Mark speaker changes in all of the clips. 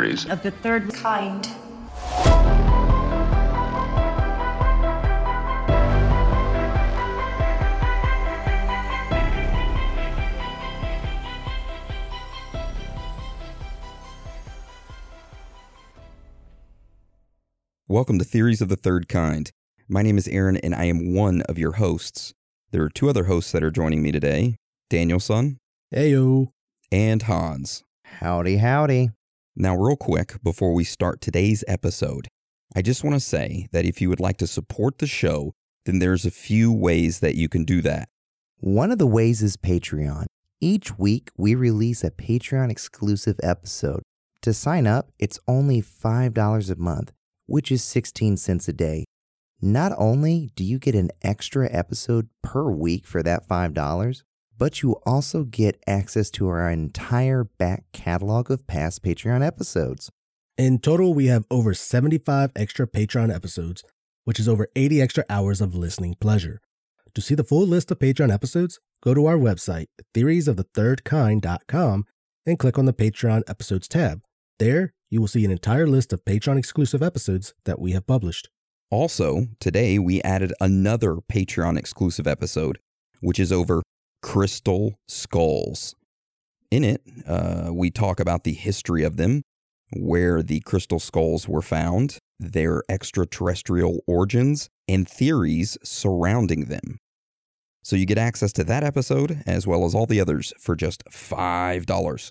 Speaker 1: Welcome
Speaker 2: Theories.
Speaker 3: of the third
Speaker 4: kind.
Speaker 5: Welcome to Theories of the Third Kind. My name is Aaron, and I am one of your hosts. There are two other hosts that are joining me today Danielson
Speaker 6: Heyo.
Speaker 5: and Hans.
Speaker 7: Howdy, howdy.
Speaker 5: Now, real quick, before we start today's episode, I just want to say that if you would like to support the show, then there's a few ways that you can do that.
Speaker 7: One of the ways is Patreon. Each week, we release a Patreon exclusive episode. To sign up, it's only $5 a month, which is 16 cents a day. Not only do you get an extra episode per week for that $5, but you also get access to our entire back catalog of past Patreon episodes.
Speaker 6: In total, we have over 75 extra Patreon episodes, which is over 80 extra hours of listening pleasure. To see the full list of Patreon episodes, go to our website, theoriesofthethirdkind.com, and click on the Patreon episodes tab. There, you will see an entire list of Patreon exclusive episodes that we have published.
Speaker 5: Also, today we added another Patreon exclusive episode, which is over crystal skulls. In it, uh, we talk about the history of them, where the crystal skulls were found, their extraterrestrial origins, and theories surrounding them. So you get access to that episode as well as all the others for just $5.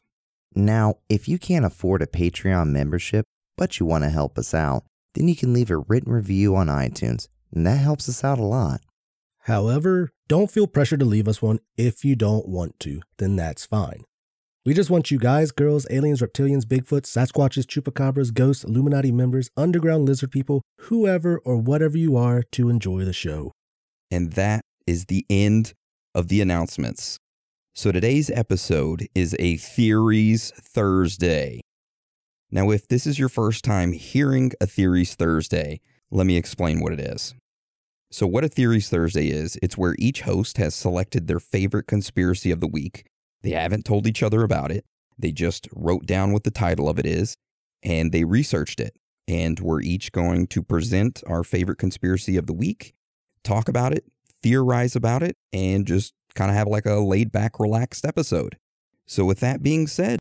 Speaker 7: Now, if you can't afford a Patreon membership, but you want to help us out, then you can leave a written review on iTunes, and that helps us out a lot.
Speaker 6: However, don't feel pressure to leave us one if you don't want to, then that's fine. We just want you guys, girls, aliens, reptilians, Bigfoot, Sasquatches, Chupacabras, ghosts, Illuminati members, underground lizard people, whoever or whatever you are to enjoy the show.
Speaker 5: And that is the end of the announcements. So today's episode is a Theories Thursday. Now, if this is your first time hearing a Theories Thursday, let me explain what it is. So, what a Theories Thursday is, it's where each host has selected their favorite conspiracy of the week. They haven't told each other about it, they just wrote down what the title of it is and they researched it. And we're each going to present our favorite conspiracy of the week, talk about it, theorize about it, and just kind of have like a laid back, relaxed episode. So, with that being said,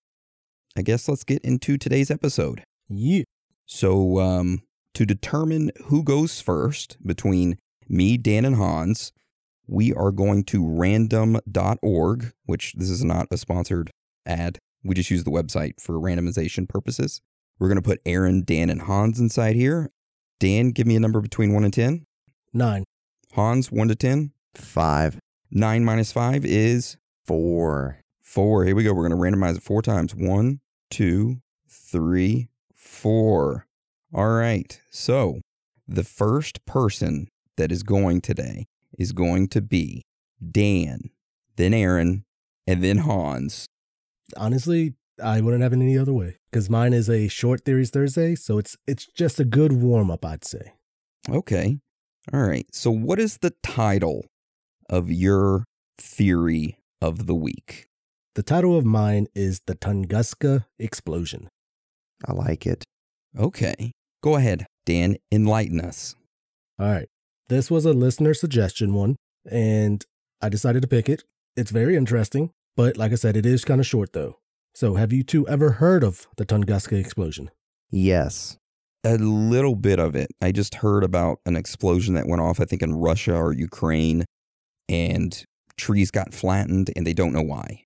Speaker 5: I guess let's get into today's episode.
Speaker 6: Yeah.
Speaker 5: So, um, to determine who goes first between me, Dan, and Hans, we are going to random.org, which this is not a sponsored ad. We just use the website for randomization purposes. We're going to put Aaron, Dan, and Hans inside here. Dan, give me a number between 1 and 10.
Speaker 6: Nine.
Speaker 5: Hans, 1 to 10.
Speaker 7: Five,
Speaker 5: 9 minus 5 is
Speaker 7: four,
Speaker 5: 4. Here we go. We're going to randomize it four times. One, two, three, four. All right. So the first person that is going today is going to be Dan, then Aaron, and then Hans.
Speaker 6: Honestly, I wouldn't have it any other way because mine is a short theories Thursday, so it's it's just a good warm up, I'd say.
Speaker 5: Okay. All right. So, what is the title of your theory of the week?
Speaker 6: The title of mine is the Tunguska explosion.
Speaker 7: I like it.
Speaker 5: Okay. Go ahead, Dan. Enlighten us.
Speaker 6: All right. This was a listener suggestion one, and I decided to pick it. It's very interesting, but like I said, it is kind of short though. So, have you two ever heard of the Tunguska explosion?
Speaker 7: Yes.
Speaker 5: A little bit of it. I just heard about an explosion that went off, I think, in Russia or Ukraine, and trees got flattened, and they don't know why.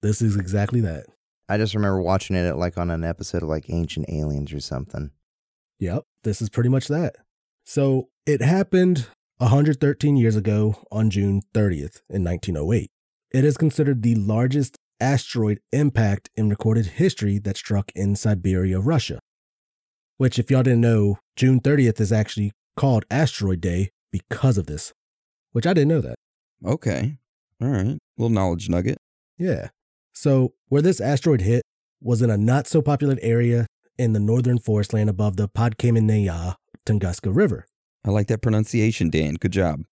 Speaker 6: This is exactly that.
Speaker 7: I just remember watching it like on an episode of like Ancient Aliens or something.
Speaker 6: Yep, this is pretty much that. So, it happened 113 years ago on June 30th in 1908. It is considered the largest asteroid impact in recorded history that struck in Siberia, Russia. Which, if y'all didn't know, June 30th is actually called Asteroid Day because of this, which I didn't know that.
Speaker 5: Okay. All right. Little knowledge nugget.
Speaker 6: Yeah. So, where this asteroid hit was in a not so populated area in the northern forest land above the Podkamennaya Tunguska River.
Speaker 5: I like that pronunciation, Dan. Good job.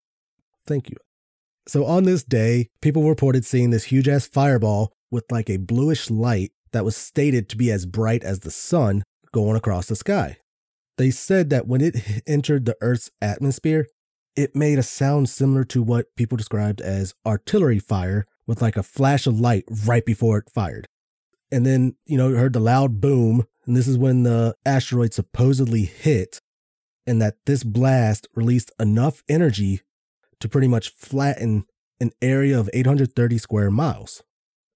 Speaker 6: Thank you. So, on this day, people reported seeing this huge ass fireball with like a bluish light that was stated to be as bright as the sun going across the sky. They said that when it entered the Earth's atmosphere, it made a sound similar to what people described as artillery fire with like a flash of light right before it fired. And then, you know, heard the loud boom, and this is when the asteroid supposedly hit, and that this blast released enough energy to pretty much flatten an area of 830 square miles.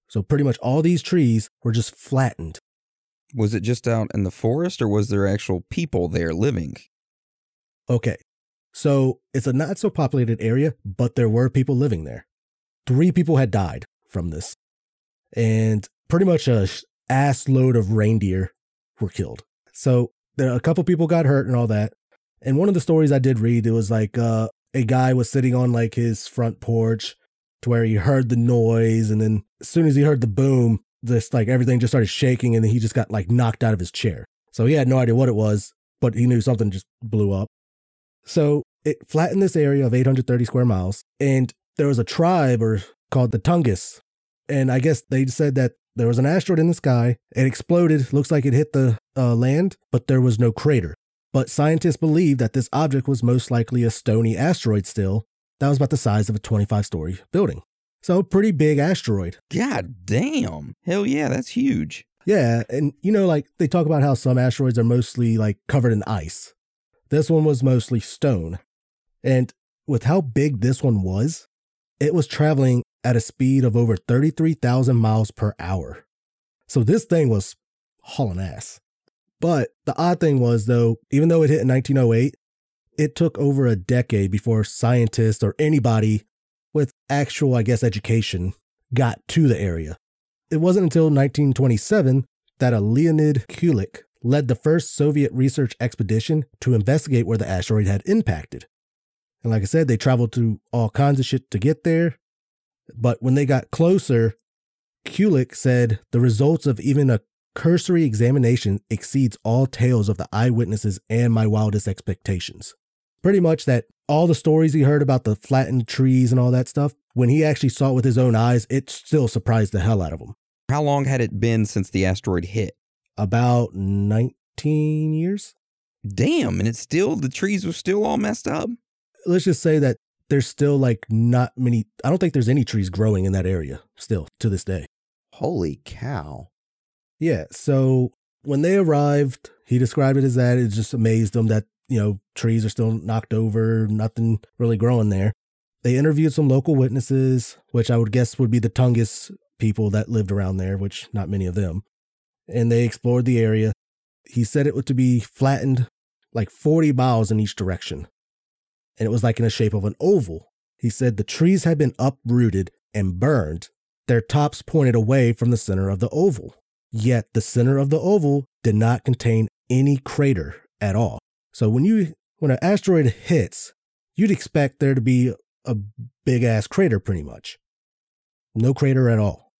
Speaker 6: So pretty much all these trees were just flattened.
Speaker 5: Was it just out in the forest or was there actual people there living?
Speaker 6: Okay, so it's a not so populated area, but there were people living there. Three people had died from this, and pretty much a ass load of reindeer were killed. So there, a couple people got hurt and all that. And one of the stories I did read, it was like uh, a guy was sitting on like his front porch to where he heard the noise, and then as soon as he heard the boom, this like everything just started shaking, and then he just got like knocked out of his chair. So he had no idea what it was, but he knew something just blew up. So it flattened this area of 830 square miles, and there was a tribe or called the Tungus, and I guess they said that there was an asteroid in the sky. It exploded. Looks like it hit the uh, land, but there was no crater. But scientists believe that this object was most likely a stony asteroid still that was about the size of a 25 story building. So, pretty big asteroid.
Speaker 5: God damn. Hell yeah, that's huge.
Speaker 6: Yeah. And you know, like they talk about how some asteroids are mostly like covered in ice. This one was mostly stone. And with how big this one was, it was traveling at a speed of over 33,000 miles per hour. So this thing was hauling ass. But the odd thing was, though, even though it hit in 1908, it took over a decade before scientists or anybody with actual, I guess, education got to the area. It wasn't until 1927 that a Leonid Kulik led the first Soviet research expedition to investigate where the asteroid had impacted. And like I said, they traveled through all kinds of shit to get there. But when they got closer, Kulik said the results of even a cursory examination exceeds all tales of the eyewitnesses and my wildest expectations. Pretty much that all the stories he heard about the flattened trees and all that stuff, when he actually saw it with his own eyes, it still surprised the hell out of him.
Speaker 5: How long had it been since the asteroid hit?
Speaker 6: About 19 years?
Speaker 5: Damn, and it's still, the trees were still all messed up.
Speaker 6: Let's just say that there's still like not many, I don't think there's any trees growing in that area still to this day.
Speaker 7: Holy cow.
Speaker 6: Yeah. So when they arrived, he described it as that. It just amazed him that, you know, trees are still knocked over, nothing really growing there. They interviewed some local witnesses, which I would guess would be the Tungus people that lived around there, which not many of them. And they explored the area. He said it was to be flattened like 40 miles in each direction. And it was like in the shape of an oval. He said the trees had been uprooted and burned, their tops pointed away from the center of the oval. Yet the center of the oval did not contain any crater at all. So when you when an asteroid hits, you'd expect there to be a big ass crater pretty much. No crater at all.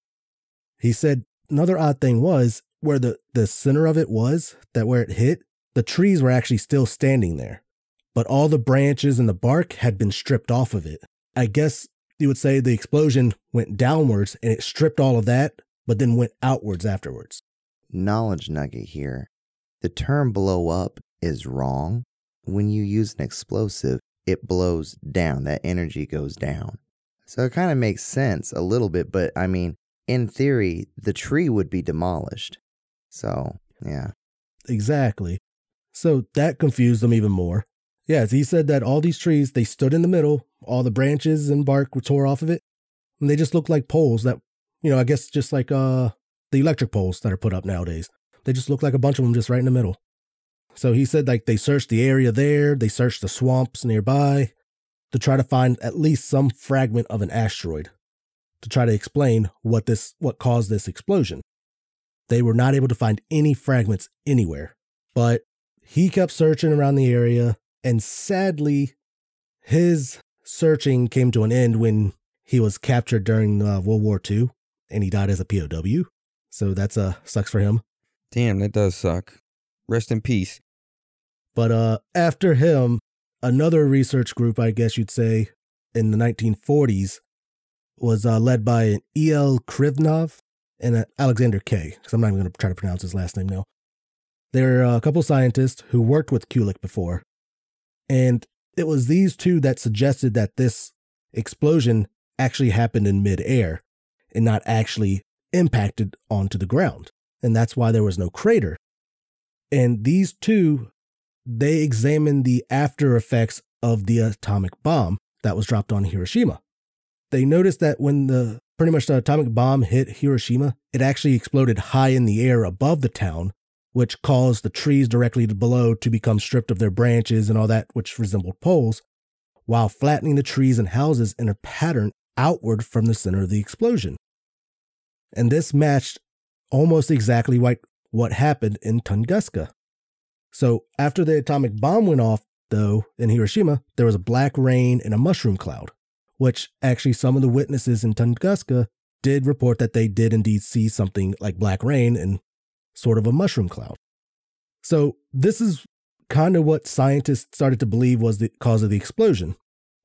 Speaker 6: He said another odd thing was where the, the center of it was, that where it hit, the trees were actually still standing there. But all the branches and the bark had been stripped off of it. I guess you would say the explosion went downwards and it stripped all of that, but then went outwards afterwards.
Speaker 7: Knowledge nugget here. The term blow up is wrong. When you use an explosive, it blows down. That energy goes down. So it kind of makes sense a little bit, but I mean, in theory, the tree would be demolished. So, yeah.
Speaker 6: Exactly. So that confused them even more. Yes, he said that all these trees, they stood in the middle, all the branches and bark were tore off of it, and they just looked like poles that, you know, I guess just like uh the electric poles that are put up nowadays. They just look like a bunch of them just right in the middle. So he said like they searched the area there, they searched the swamps nearby to try to find at least some fragment of an asteroid to try to explain what this what caused this explosion. They were not able to find any fragments anywhere. But he kept searching around the area and sadly his searching came to an end when he was captured during uh, World War II and he died as a POW. So that's uh sucks for him.
Speaker 5: Damn, that does suck. Rest in peace.
Speaker 6: But uh, after him, another research group, I guess you'd say, in the 1940s was uh, led by an E.L. Krinov. and uh, Alexander K, because I'm not even going to try to pronounce his last name now. There are a couple scientists who worked with Kulik before, and it was these two that suggested that this explosion actually happened in midair and not actually impacted onto the ground. And that's why there was no crater. And these two, they examined the after effects of the atomic bomb that was dropped on Hiroshima. They noticed that when the pretty much the atomic bomb hit Hiroshima, it actually exploded high in the air above the town, which caused the trees directly below to become stripped of their branches and all that, which resembled poles, while flattening the trees and houses in a pattern outward from the center of the explosion. And this matched almost exactly like what happened in Tunguska. So after the atomic bomb went off, though, in Hiroshima, there was a black rain and a mushroom cloud, which actually some of the witnesses in Tunguska did report that they did indeed see something like black rain and sort of a mushroom cloud. So this is kind of what scientists started to believe was the cause of the explosion,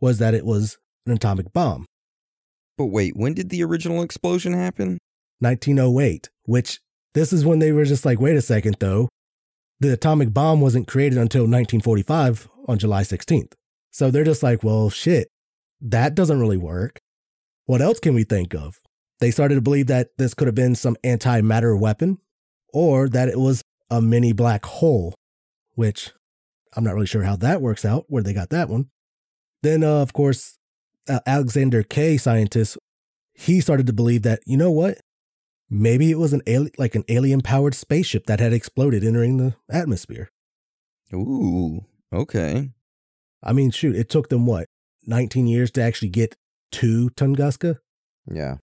Speaker 6: was that it was an atomic bomb.
Speaker 5: But wait, when did the original explosion happen?
Speaker 6: 1908, which this is when they were just like, wait a second, though. The atomic bomb wasn't created until 1945 on July 16th. So they're just like, well, shit, that doesn't really work. What else can we think of? They started to believe that this could have been some antimatter weapon or that it was a mini black hole, which I'm not really sure how that works out, where they got that one. Then, uh, of course, uh, Alexander K. scientist, he started to believe that, you know what? Maybe it was an alien, like an alien powered spaceship that had exploded entering the atmosphere.
Speaker 5: Ooh, okay.
Speaker 6: I mean, shoot, it took them what, 19 years to actually get to Tunguska?
Speaker 7: Yeah.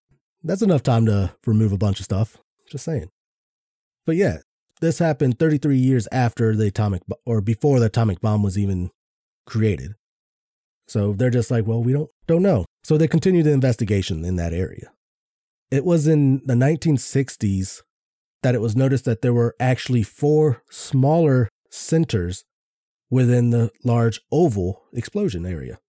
Speaker 6: That's enough time to remove a bunch of stuff. Just saying. But yeah, this happened 33 years after the atomic or before the atomic bomb was even created. So they're just like, well, we don't don't know. So they continued the investigation in that area. It was in the 1960s that it was noticed that there were actually four smaller centers within the large oval explosion area.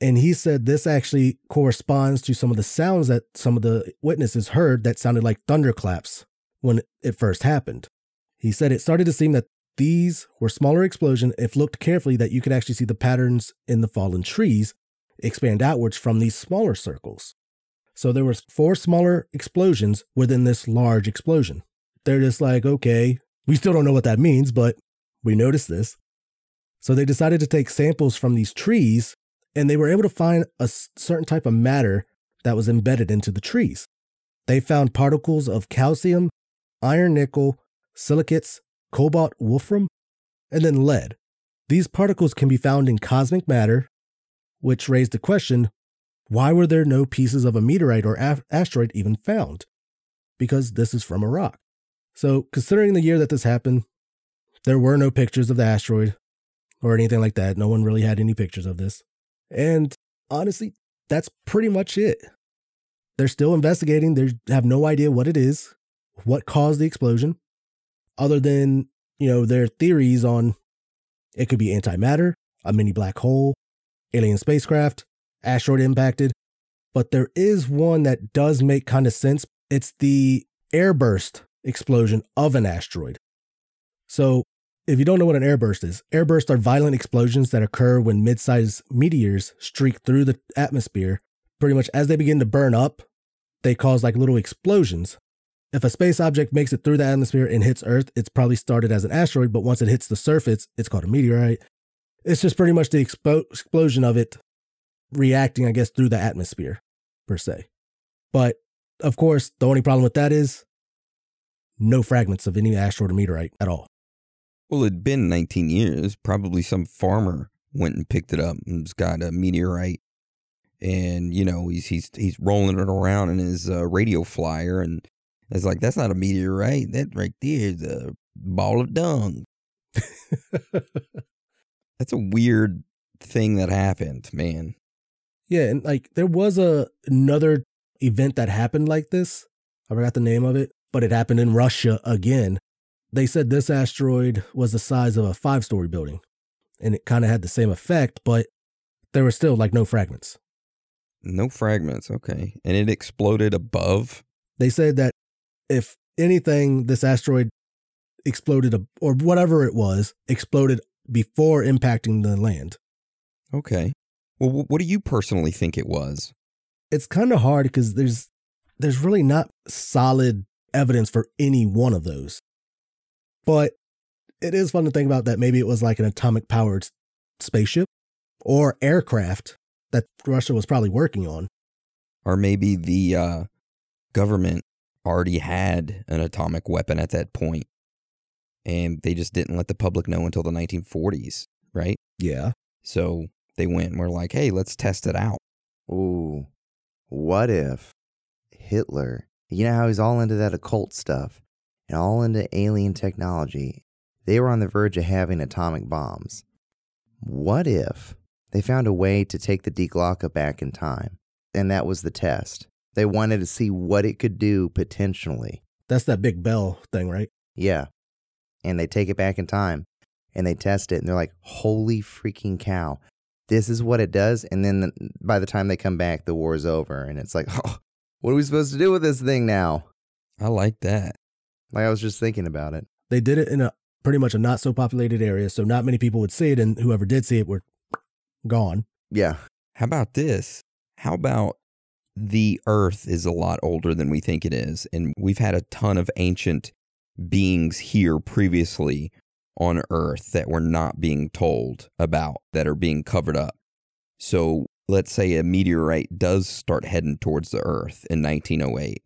Speaker 6: And he said this actually corresponds to some of the sounds that some of the witnesses heard that sounded like thunderclaps when it first happened. He said it started to seem that these were smaller explosions if looked carefully that you could actually see the patterns in the fallen trees expand outwards from these smaller circles. So there was four smaller explosions within this large explosion. They're just like, okay, we still don't know what that means, but we noticed this. So they decided to take samples from these trees and they were able to find a certain type of matter that was embedded into the trees. They found particles of calcium, iron nickel, silicates, cobalt wolfram, and then lead. These particles can be found in cosmic matter, which raised the question why were there no pieces of a meteorite or asteroid even found? Because this is from a rock. So, considering the year that this happened, there were no pictures of the asteroid or anything like that. No one really had any pictures of this. And honestly, that's pretty much it. They're still investigating. They have no idea what it is, what caused the explosion, other than, you know, their theories on it could be antimatter, a mini black hole, alien spacecraft, asteroid impacted. But there is one that does make kind of sense. It's the airburst explosion of an asteroid. So, if you don't know what an airburst is, airbursts are violent explosions that occur when mid sized meteors streak through the atmosphere. Pretty much as they begin to burn up, they cause like little explosions. If a space object makes it through the atmosphere and hits Earth, it's probably started as an asteroid, but once it hits the surface, it's called a meteorite. It's just pretty much the expo- explosion of it reacting, I guess, through the atmosphere, per se. But of course, the only problem with that is no fragments of any asteroid or meteorite at all.
Speaker 5: Well, it'd been 19 years. Probably some farmer went and picked it up and's got a meteorite. And, you know, he's he's he's rolling it around in his uh, radio flyer. And it's like, that's not a meteorite. That right there is a ball of dung. That's a weird thing that happened, man.
Speaker 6: Yeah, and like there was a another event that happened like this. I forgot the name of it, but it happened in Russia again. They said this asteroid was the size of a five story building and it kind of had the same effect, but there were still like no fragments.
Speaker 5: No fragments, okay. And it exploded above.
Speaker 6: They said that if anything, this asteroid exploded, or whatever it was, exploded before impacting the land.
Speaker 5: Okay. Well, what do you personally think it was?
Speaker 6: It's kind of hard because there's there's really not solid evidence for any one of those. But it is fun to think about that maybe it was like an atomic powered spaceship or aircraft that Russia was probably working on.
Speaker 5: Or maybe the uh, government already had an atomic weapon at that point, and they just didn't let the public know until the 1940s, right?
Speaker 6: Yeah.
Speaker 5: So they went and were like, hey, let's test it out.
Speaker 7: Ooh, what if Hitler, you know how he's all into that occult stuff and all into alien technology, they were on the verge of having atomic bombs. What if they found a way to take the Die Glocke back in time? And that was the test. They wanted to see what it could do potentially.
Speaker 6: That's that big bell thing, right?
Speaker 7: Yeah. And they take it back in time and they test it and they're like, holy freaking cow. This is what it does. And then the, by the time they come back, the war's over. And it's like, oh, what are we supposed to do with this thing now?
Speaker 5: I like that.
Speaker 7: Like, I was just thinking about it.
Speaker 6: They did it in a pretty much a not so populated area, so not many people would see it, and whoever did see it were gone.
Speaker 7: Yeah.
Speaker 5: How about this? How about the Earth is a lot older than we think it is, and we've had a ton of ancient beings here previously on Earth that we're not being told about, that are being covered up. So let's say a meteorite does start heading towards the Earth in 1908,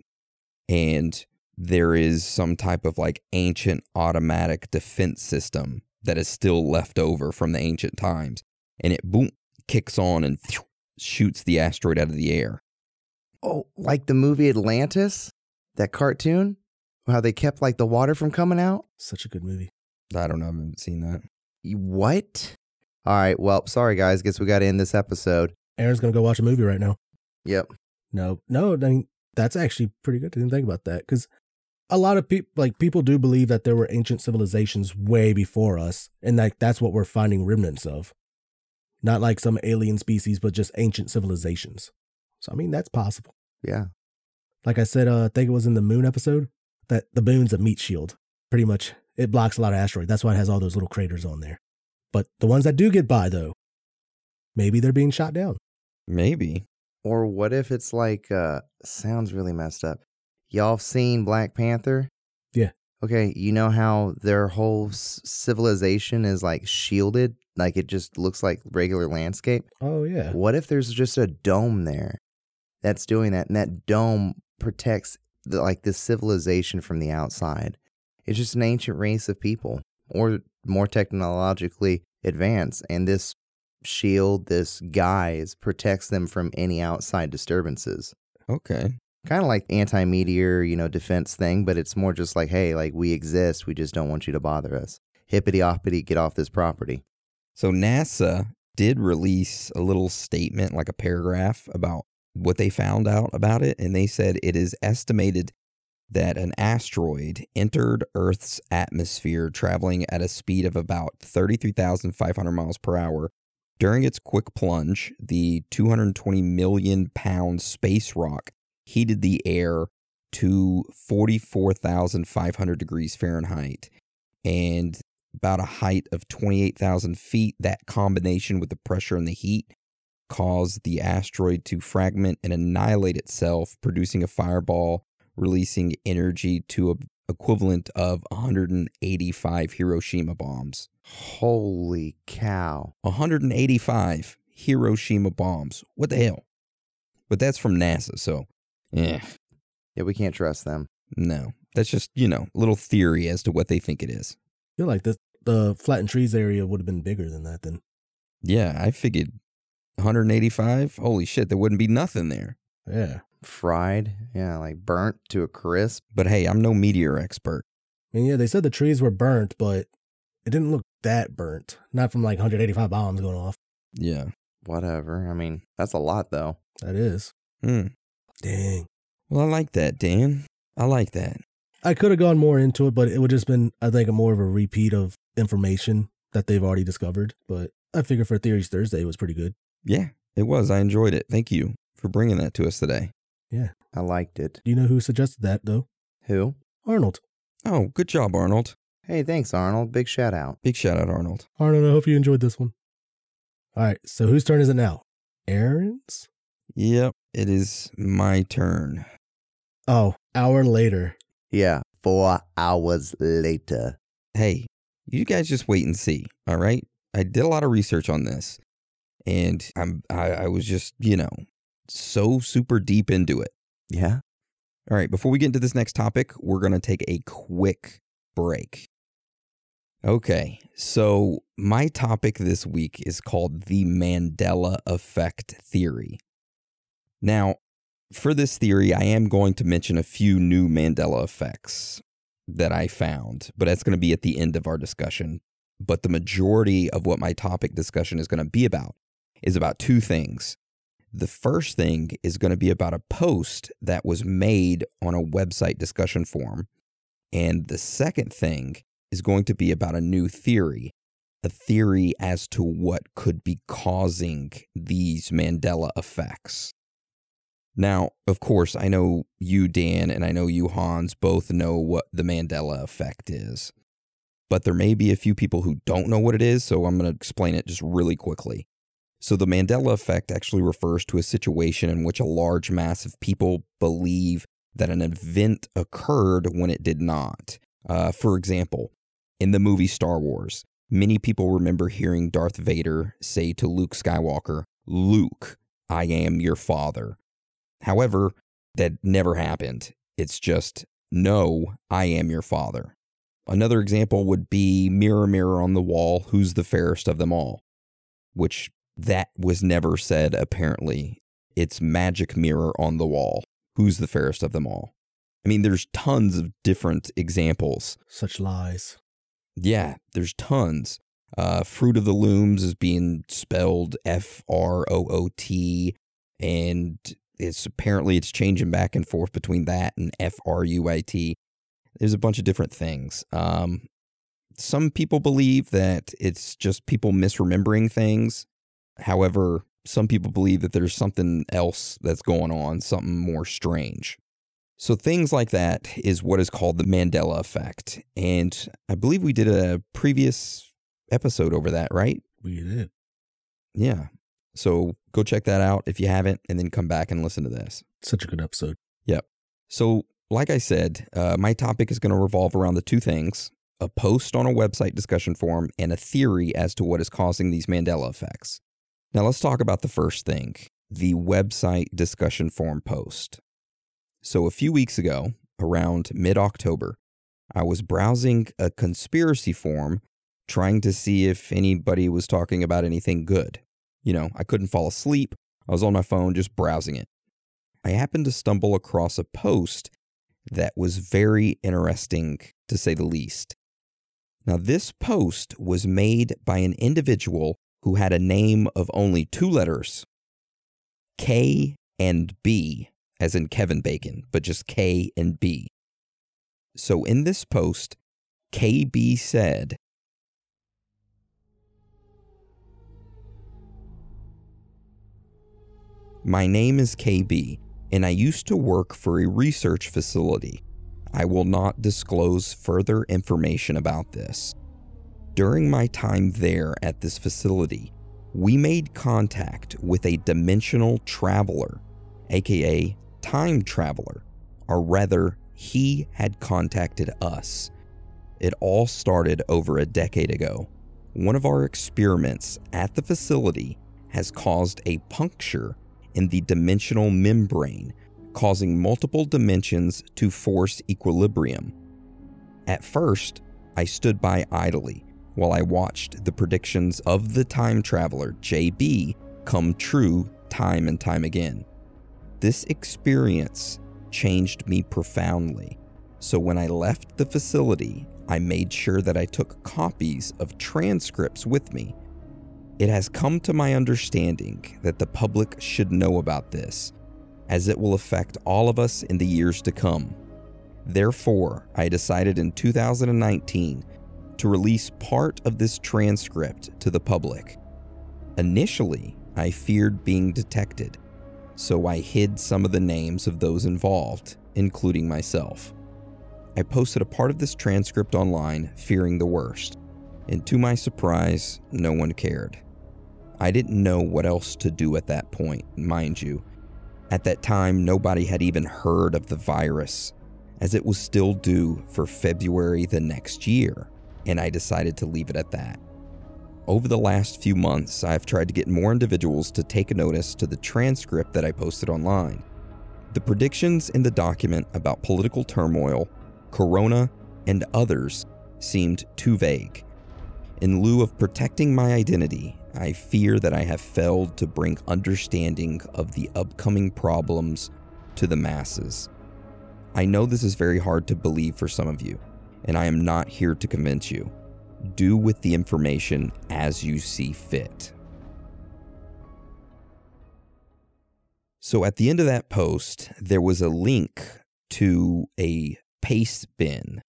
Speaker 5: and there is some type of like ancient automatic defense system that is still left over from the ancient times, and it boom kicks on and phew, shoots the asteroid out of the air.
Speaker 7: Oh, like the movie Atlantis? That cartoon? How they kept like the water from coming out?
Speaker 6: Such a good movie.
Speaker 5: I don't know. I haven't seen that.
Speaker 7: What? All right. Well, sorry, guys. Guess we got to end this episode.
Speaker 6: Aaron's gonna go watch a movie right now.
Speaker 7: Yep.
Speaker 6: No, no, I mean that's actually pretty good. I didn't think about that because a lot of people, like people, do believe that there were ancient civilizations way before us, and like that's what we're finding remnants of. Not like some alien species, but just ancient civilizations. So I mean that's possible.
Speaker 7: Yeah.
Speaker 6: Like I said, uh, I think it was in the moon episode that the moon's a meat shield. Pretty much, it blocks a lot of asteroids. That's why it has all those little craters on there. But the ones that do get by, though, maybe they're being shot down.
Speaker 5: Maybe.
Speaker 7: Or what if it's like, uh, sounds really messed up. Y'all seen Black Panther?
Speaker 6: Yeah.
Speaker 7: Okay. You know how their whole s- civilization is like shielded? Like it just looks like regular landscape?
Speaker 6: Oh yeah,
Speaker 7: What if there's just a dome there that's doing that, and that dome protects the, like this civilization from the outside? It's just an ancient race of people, or more technologically advanced, and this shield, this guise, protects them from any outside disturbances.
Speaker 5: Okay.
Speaker 7: Kind of like anti-meteor, you know, defense thing, but it's more just like, hey, like we exist, we just don't want you to bother us. Hippity hoppity, get off this property.
Speaker 5: So NASA did release a little statement, like a paragraph about what they found out about it. And they said it is estimated that an asteroid entered Earth's atmosphere traveling at a speed of about 33,500 miles per hour. During its quick plunge, the 220 million pound space rock heated the air to 44,500 degrees Fahrenheit. And about a height of 28,000 feet, that combination with the pressure and the heat caused the asteroid to fragment and annihilate itself, producing a fireball, releasing energy to a equivalent of 185 Hiroshima bombs.
Speaker 7: Holy cow.
Speaker 5: 185 Hiroshima bombs. What the hell? But that's from NASA, so yeah.
Speaker 7: Yeah, we can't trust them.
Speaker 5: no. That's just, you know, a little theory as to what they think it is.
Speaker 6: feel like the the flattened trees area would have been bigger than that. Then
Speaker 5: Yeah, I figured 185. Holy shit, there wouldn't be nothing there.
Speaker 6: yeah,
Speaker 7: Fried, yeah, like burnt to a crisp.
Speaker 5: But hey, I'm no meteor expert.
Speaker 6: and yeah, they said the trees were burnt, but it didn't look that burnt. Not from like 185 bombs going off.
Speaker 5: Yeah.
Speaker 7: Whatever. I mean, that's a lot though.
Speaker 6: That is
Speaker 5: Hmm.
Speaker 6: dang.
Speaker 5: Well, I like that, Dan. I like that.
Speaker 6: I could have gone more into it, but it would just been, I think, more of a repeat of information that they've already discovered. But I figure for Theories Thursday, it was pretty good.
Speaker 5: Yeah, it was. I enjoyed it. Thank you for bringing that to us today.
Speaker 7: I liked it.
Speaker 6: Do you know who suggested that though?
Speaker 7: Who?
Speaker 6: Arnold.
Speaker 5: Oh, good job, Arnold.
Speaker 7: Hey, thanks, Arnold. Big shout out.
Speaker 5: Big shout out, Arnold.
Speaker 6: Arnold, I hope you enjoyed this one. All right, so whose turn is it now? Aaron's?
Speaker 5: Yep, it is my turn.
Speaker 6: Oh, hour later.
Speaker 7: Yeah, four hours later.
Speaker 5: Hey, you guys just wait and see, all right? I did a lot of research on this, and I'm I, I was just, you know, so super deep into it.
Speaker 7: Yeah?
Speaker 5: All right, before we get into this next topic, we're going to take a quick break. Okay, so my topic this week is called the Mandela Effect Theory. Now, for this theory, I am going to mention a few new Mandela effects that I found, but that's going to be at the end of our discussion. But the majority of what my topic discussion is going to be about is about two things. The first thing is going to be about a post that was made on a website discussion forum. And the second thing is going to be about a new theory, a theory as to what could be causing these Mandela effects. Now, of course, I know you, Dan, and I know you, Hans, both know what the Mandela effect is. But there may be a few people who don't know what it is, so I'm going to explain it just really quickly. So, the Mandela effect actually refers to a situation in which a large mass of people believe that an event occurred when it did not. Uh, for example, in the movie Star Wars, many people remember hearing Darth Vader say to Luke Skywalker, Luke, I am your father. However, that never happened. It's just, no, I am your father. Another example would be Mirror, Mirror on the Wall, who's the fairest of them all? Which that was never said, apparently. It's Magic Mirror on the Wall, who's the fairest of them all? I mean, there's tons of different examples.
Speaker 6: Such lies.
Speaker 5: Yeah, there's tons. Uh, Fruit of the Looms is being spelled F R O O T, and it's apparently it's changing back and forth between that and F R U I T. There's a bunch of different things. Um, some people believe that it's just people misremembering things. However, some people believe that there's something else that's going on, something more strange. So, things like that is what is called the Mandela effect. And I believe we did a previous episode over that, right?
Speaker 6: We did.
Speaker 5: Yeah. So, go check that out if you haven't, and then come back and listen to this.
Speaker 6: Such a good episode.
Speaker 5: Yep. So, like I said, uh, my topic is going to revolve around the two things a post on a website discussion forum and a theory as to what is causing these Mandela effects. Now, let's talk about the first thing the website discussion forum post. So, a few weeks ago, around mid October, I was browsing a conspiracy forum trying to see if anybody was talking about anything good. You know, I couldn't fall asleep. I was on my phone just browsing it. I happened to stumble across a post that was very interesting, to say the least. Now, this post was made by an individual who had a name of only two letters K and B, as in Kevin Bacon, but just K and B. So, in this post, KB said, My name is KB, and I used to work for a research facility. I will not disclose further information about this. During my time there at this facility, we made contact with a dimensional traveler, aka time traveler, or rather, he had contacted us. It all started over a decade ago. One of our experiments at the facility has caused a puncture in the dimensional membrane, causing multiple dimensions to force equilibrium. At first, I stood by idly while I watched the predictions of the time traveler JB come true time and time again. This experience changed me profoundly, so when I left the facility, I made sure that I took copies of transcripts with me. It has come to my understanding that the public should know about this, as it will affect all of us in the years to come. Therefore, I decided in 2019 to release part of this transcript to the public. Initially, I feared being detected, so I hid some of the names of those involved, including myself. I posted a part of this transcript online, fearing the worst. And to my surprise, no one cared. I didn't know what else to do at that point, mind you. At that time, nobody had even heard of the virus, as it was still due for February the next year, and I decided to leave it at that. Over the last few months, I've tried to get more individuals to take a notice to the transcript that I posted online. The predictions in the document about political turmoil, corona, and others seemed too vague. In lieu of protecting my identity, I fear that I have failed to bring understanding of the upcoming problems to the masses. I know this is very hard to believe for some of you, and I am not here to convince you. Do with the information as you see fit. So at the end of that post, there was a link to a Pastebin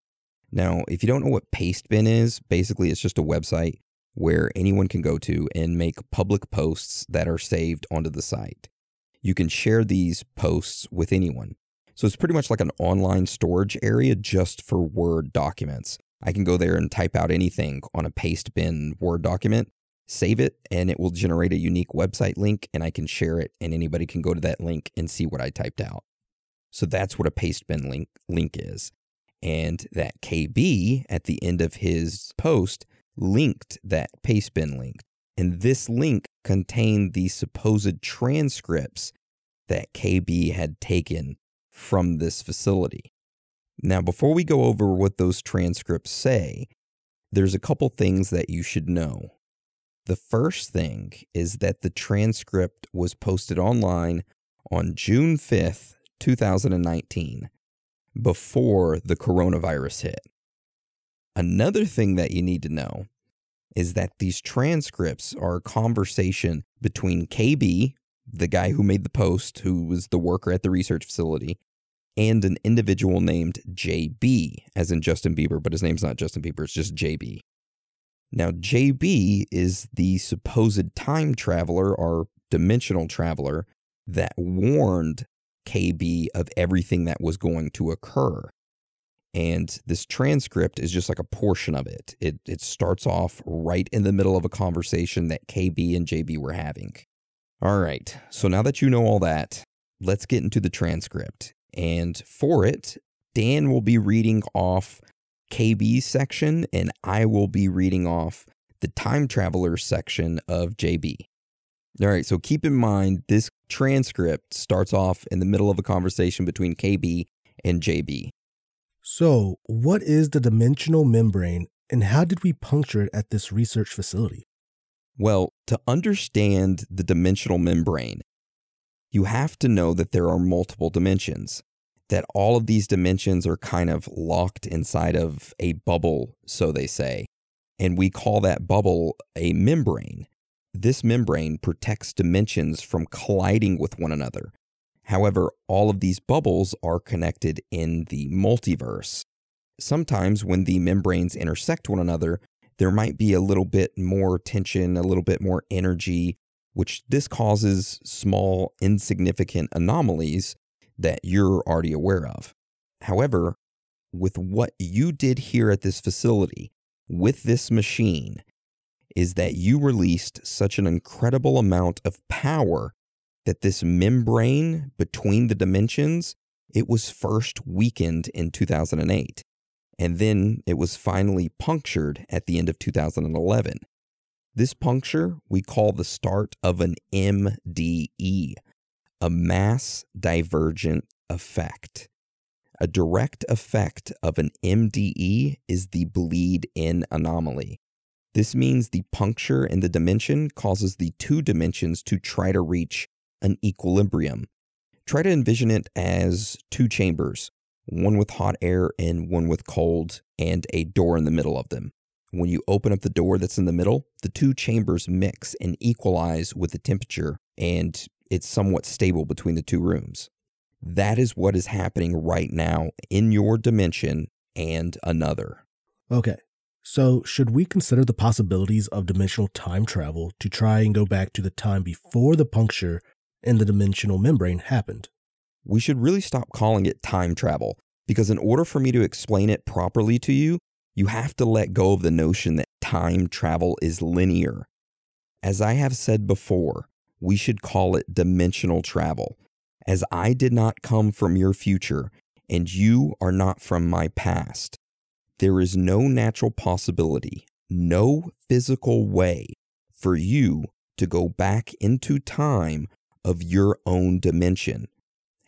Speaker 5: now, if you don't know what Pastebin is, basically it's just a website where anyone can go to and make public posts that are saved onto the site. You can share these posts with anyone. So it's pretty much like an online storage area just for Word documents. I can go there and type out anything on a Pastebin Word document, save it, and it will generate a unique website link, and I can share it, and anybody can go to that link and see what I typed out. So that's what a Pastebin link link is and that KB at the end of his post linked that pastebin link. And this link contained the supposed transcripts that KB had taken from this facility. Now, before we go over what those transcripts say, there's a couple things that you should know. The first thing is that the transcript was posted online on June 5th, 2019 before the coronavirus hit. Another thing that you need to know is that these transcripts are a conversation between KB, the guy who made the post, who was the worker at the research facility, and an individual named JB, as in Justin Bieber, but his name's not Justin Bieber, it's just JB. Now, JB is the supposed time traveler or dimensional traveler that warned KB of everything that was going to occur. And this transcript is just like a portion of it. It it starts off right in the middle of a conversation that KB and JB were having. All right. So now that you know all that, let's get into the transcript. And for it, Dan will be reading off KB's section and I will be reading off the time traveler section of JB. All right, so keep in mind this transcript starts off in the middle of a conversation between KB and JB.
Speaker 6: So, what is the dimensional membrane and how did we puncture it at this research facility?
Speaker 5: Well, to understand the dimensional membrane, you have to know that there are multiple dimensions, that all of these dimensions are kind of locked inside of a bubble, so they say. And we call that bubble a membrane. This membrane protects dimensions from colliding with one another. However, all of these bubbles are connected in the multiverse. Sometimes, when the membranes intersect one another, there might be a little bit more tension, a little bit more energy, which this causes small, insignificant anomalies that you're already aware of. However, with what you did here at this facility, with this machine, is that you released such an incredible amount of power that this membrane between the dimensions it was first weakened in 2008 and then it was finally punctured at the end of 2011 this puncture we call the start of an MDE a mass divergent effect. A direct effect of an MDE is the bleed in anomaly. This means the puncture in the dimension causes the two dimensions to try to reach an equilibrium. Try to envision it as two chambers, one with hot air and one with cold, and a door in the middle of them. When you open up the door that's in the middle, the two chambers mix and equalize with the temperature, and it's somewhat stable between the two rooms. That is what is happening right now in your dimension and another.
Speaker 6: Okay, so, should we consider the possibilities of dimensional time travel to try and go back to the time before the puncture in the dimensional membrane happened?
Speaker 5: We should really stop calling it time travel Because in order for me to explain it properly to you, you have to let go of the notion that time travel is linear. As I have said before, we should call it dimensional travel, as I did not come from your future and you are not from my past. There is no natural possibility, no physical way for you to go back into time of your own dimension.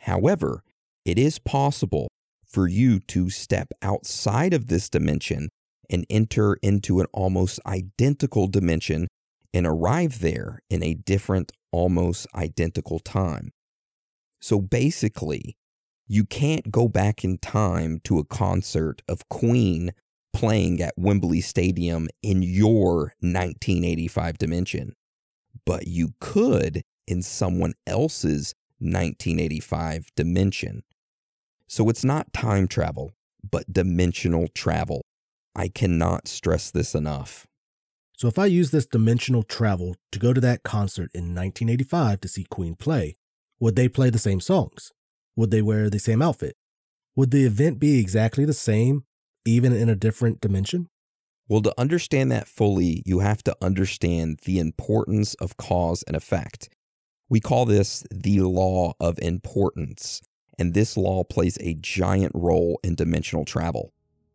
Speaker 5: However, it is possible for you to step outside of this dimension and enter into an almost identical dimension and arrive there in a different, almost identical time. So basically, you can't go back in time to a concert of Queen playing at Wembley Stadium in your 1985 dimension, but you could in someone else's 1985 dimension. So it's not time travel, but dimensional travel. I cannot stress this enough.
Speaker 6: So if I use this dimensional travel to go to that concert in 1985 to see Queen play, would they play the same songs? Would they wear the same outfit? Would the event be exactly the same, even in a different dimension?
Speaker 5: Well, to understand that fully, you have to understand the importance of cause and effect. We call this the law of importance, and this law plays a giant role in dimensional travel.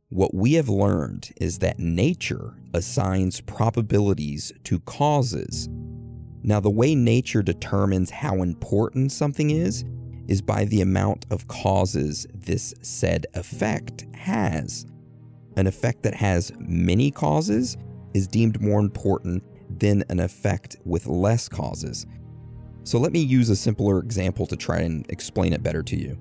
Speaker 5: What we have learned is that nature assigns probabilities to causes. Now, the way nature determines how important something is is by the amount of causes this said effect has. An effect that has many causes is deemed more important than an effect with less causes. So let me use a simpler example to try and explain it better to you.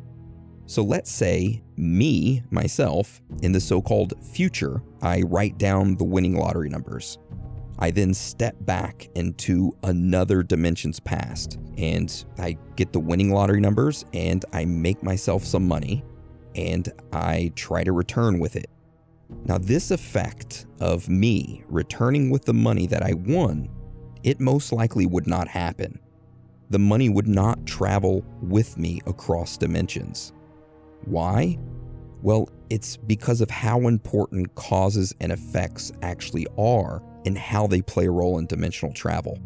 Speaker 5: So let's say me, myself, in the so called future, I write down the winning lottery numbers. I then step back into another dimension's past and I get the winning lottery numbers and I make myself some money and I try to return with it. Now, this effect of me returning with the money that I won, it most likely would not happen the money would not travel with me across dimensions. Why? Well, it's because of how important causes and effects actually are and how they play a role in dimensional travel.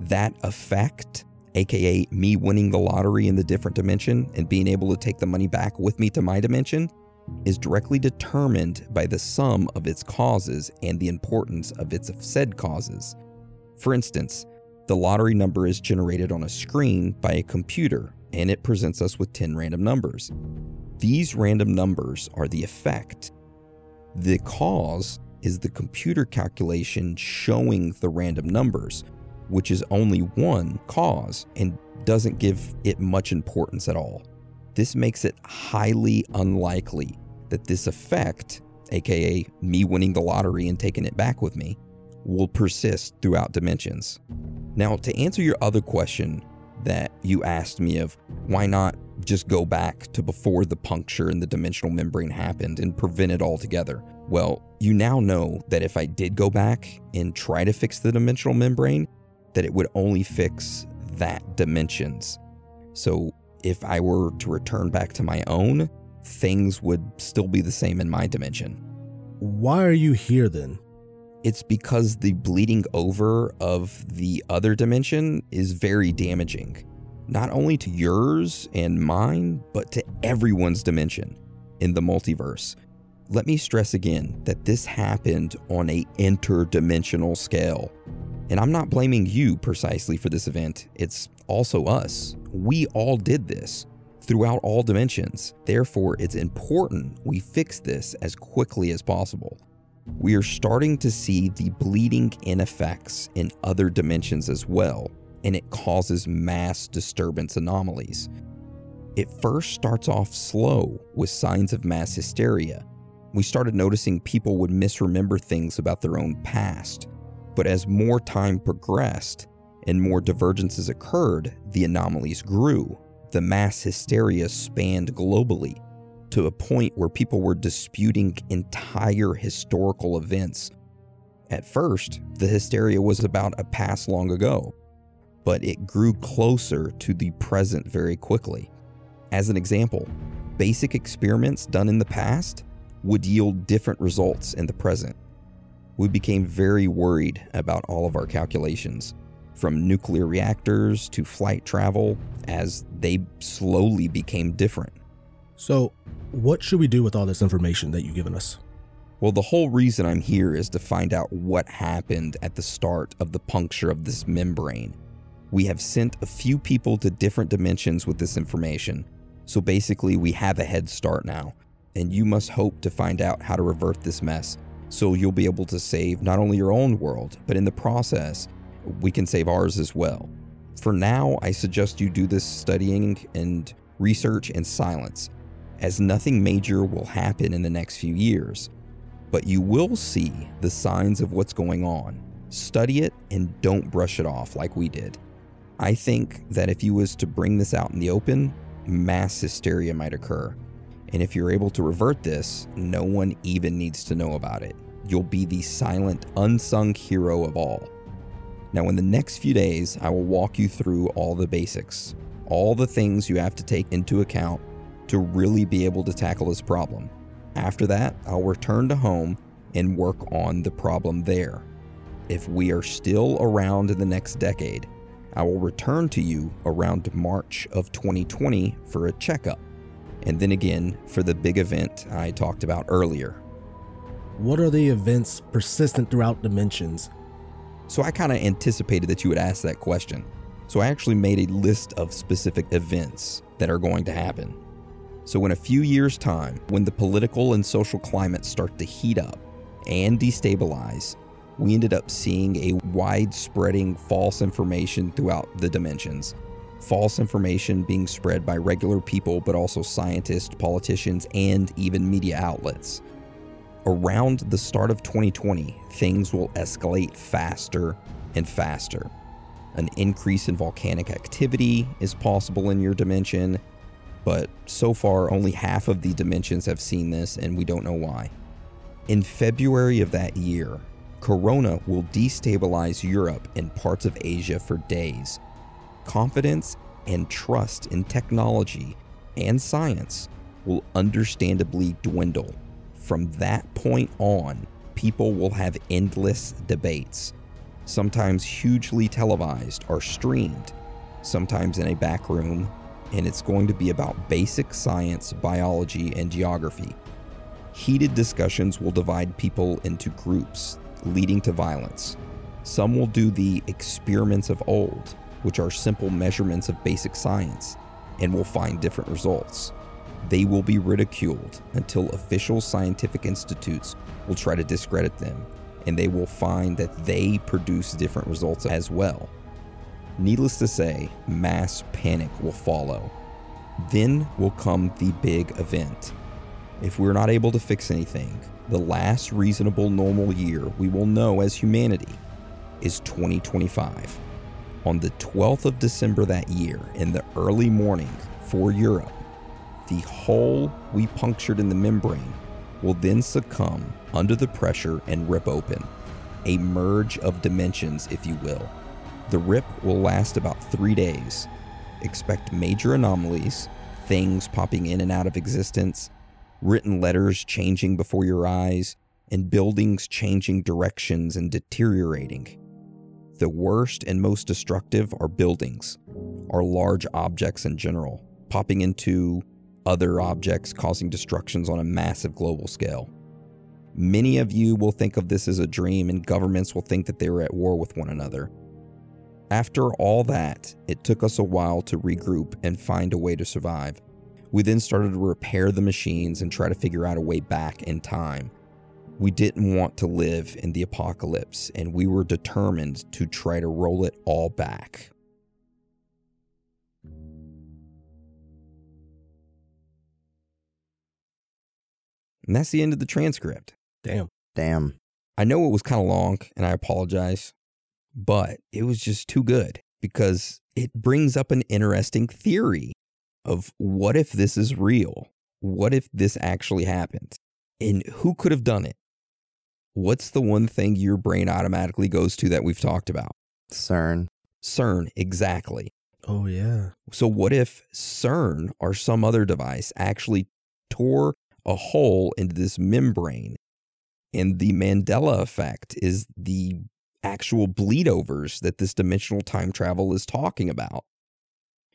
Speaker 5: That effect, aka me winning the lottery in the different dimension and being able to take the money back with me to my dimension, is directly determined by the sum of its causes and the importance of its said causes. For instance, the lottery number is generated on a screen by a computer and it presents us with 10 random numbers. These random numbers are the effect. The cause is the computer calculation showing the random numbers, which is only one cause and doesn't give it much importance at all. This makes it highly unlikely that this effect, aka me winning the lottery and taking it back with me, will persist throughout dimensions. Now, to answer your other question that you asked me of why not just go back to before the puncture in the dimensional membrane happened and prevent it altogether? Well, you now know that if I did go back and try to fix the dimensional membrane, that it would only fix that dimensions. So if I were to return back to my own, things would still be the same in my dimension.
Speaker 6: Why are you here then?
Speaker 5: It's because the bleeding over of the other dimension is very damaging, not only to yours and mine, but to everyone's dimension in the multiverse. Let me stress again that this happened on a interdimensional scale. And I'm not blaming you precisely for this event. It's also us. We all did this throughout all dimensions. Therefore, it's important we fix this as quickly as possible we are starting to see the bleeding in effects in other dimensions as well, and it causes mass disturbance anomalies. It first starts off slow with signs of mass hysteria. We started noticing people would misremember things about their own past, but as more time progressed and more divergences occurred, the anomalies grew. The mass hysteria spanned globally to a point where people were disputing entire historical events. At first, the hysteria was about a past long ago, but it grew closer to the present very quickly. As an example, basic experiments done in the past would yield different results in the present. We became very worried about all of our calculations, from nuclear reactors to flight travel, as they slowly became different.
Speaker 6: So, what should we do with all this information that you've given us?
Speaker 5: Well, the whole reason I'm here is to find out what happened at the start of the puncture of this membrane. We have sent a few people to different dimensions with this information, so basically, we have a head start now, and you must hope to find out how to revert this mess so you'll be able to save not only your own world, but in the process, we can save ours as well. For now, I suggest you do this studying and research in silence, as nothing major will happen in the next few years. But you will see the signs of what's going on. Study it and don't brush it off like we did. I think that if you was to bring this out in the open, mass hysteria might occur. And if you're able to revert this, no one even needs to know about it. You'll be the silent, unsung hero of all. Now, in the next few days, I will walk you through all the basics, all the things you have to take into account to really be able to tackle this problem. After that, I'll return to home and work on the problem there. If we are still around in the next decade, I will return to you around March of 2020 for a checkup, and then again for the big event I talked about earlier.
Speaker 6: What are the events persistent throughout dimensions?
Speaker 5: So I kind of anticipated that you would ask that question. So I actually made a list of specific events that are going to happen. So, in a few years' time, when the political and social climate start to heat up and destabilize, we ended up seeing a widespreading false information throughout the dimensions. False information being spread by regular people, but also scientists, politicians, and even media outlets. Around the start of 2020, things will escalate faster and faster. An increase in volcanic activity is possible in your dimension, but so far only half of the dimensions have seen this, and we don't know why. In February of that year, Corona will destabilize Europe and parts of Asia for days. Confidence and trust in technology and science will understandably dwindle. From that point on, people will have endless debates, sometimes hugely televised or streamed, sometimes in a back room, and it's going to be about basic science, biology, and geography. Heated discussions will divide people into groups, leading to violence. Some will do the experiments of old, which are simple measurements of basic science, and will find different results. They will be ridiculed until official scientific institutes will try to discredit them, and they will find that they produce different results as well. Needless to say, mass panic will follow. Then will come the big event. If we're not able to fix anything, the last reasonable normal year we will know as humanity is 2025. On the 12th of December that year, in the early morning for Europe, the hole we punctured in the membrane will then succumb under the pressure and rip open. A merge of dimensions, if you will. The rip will last about three days. Expect major anomalies, things popping in and out of existence, written letters changing before your eyes, and buildings changing directions and deteriorating. The worst and most destructive are buildings, are large objects in general, popping into other objects, causing destructions on a massive global scale. Many of you will think of this as a dream, and governments will think that they are at war with one another. After all that, it took us a while to regroup and find a way to survive. We then started to repair the machines and try to figure out a way back in time. We didn't want to live in the apocalypse, and we were determined to try to roll it all back. And that's the end of the transcript.
Speaker 6: Damn.
Speaker 7: Damn.
Speaker 5: I know it was kind of long, and I apologize, but it was just too good because it brings up an interesting theory of what if this is real? What if this actually happened? And who could have done it? What's the one thing your brain automatically goes to that we've talked about?
Speaker 7: CERN.
Speaker 5: CERN, exactly.
Speaker 6: Oh yeah.
Speaker 5: So, what if CERN or some other device actually tore a hole into this membrane? And the Mandela effect is the actual bleed overs that this dimensional time travel is talking about.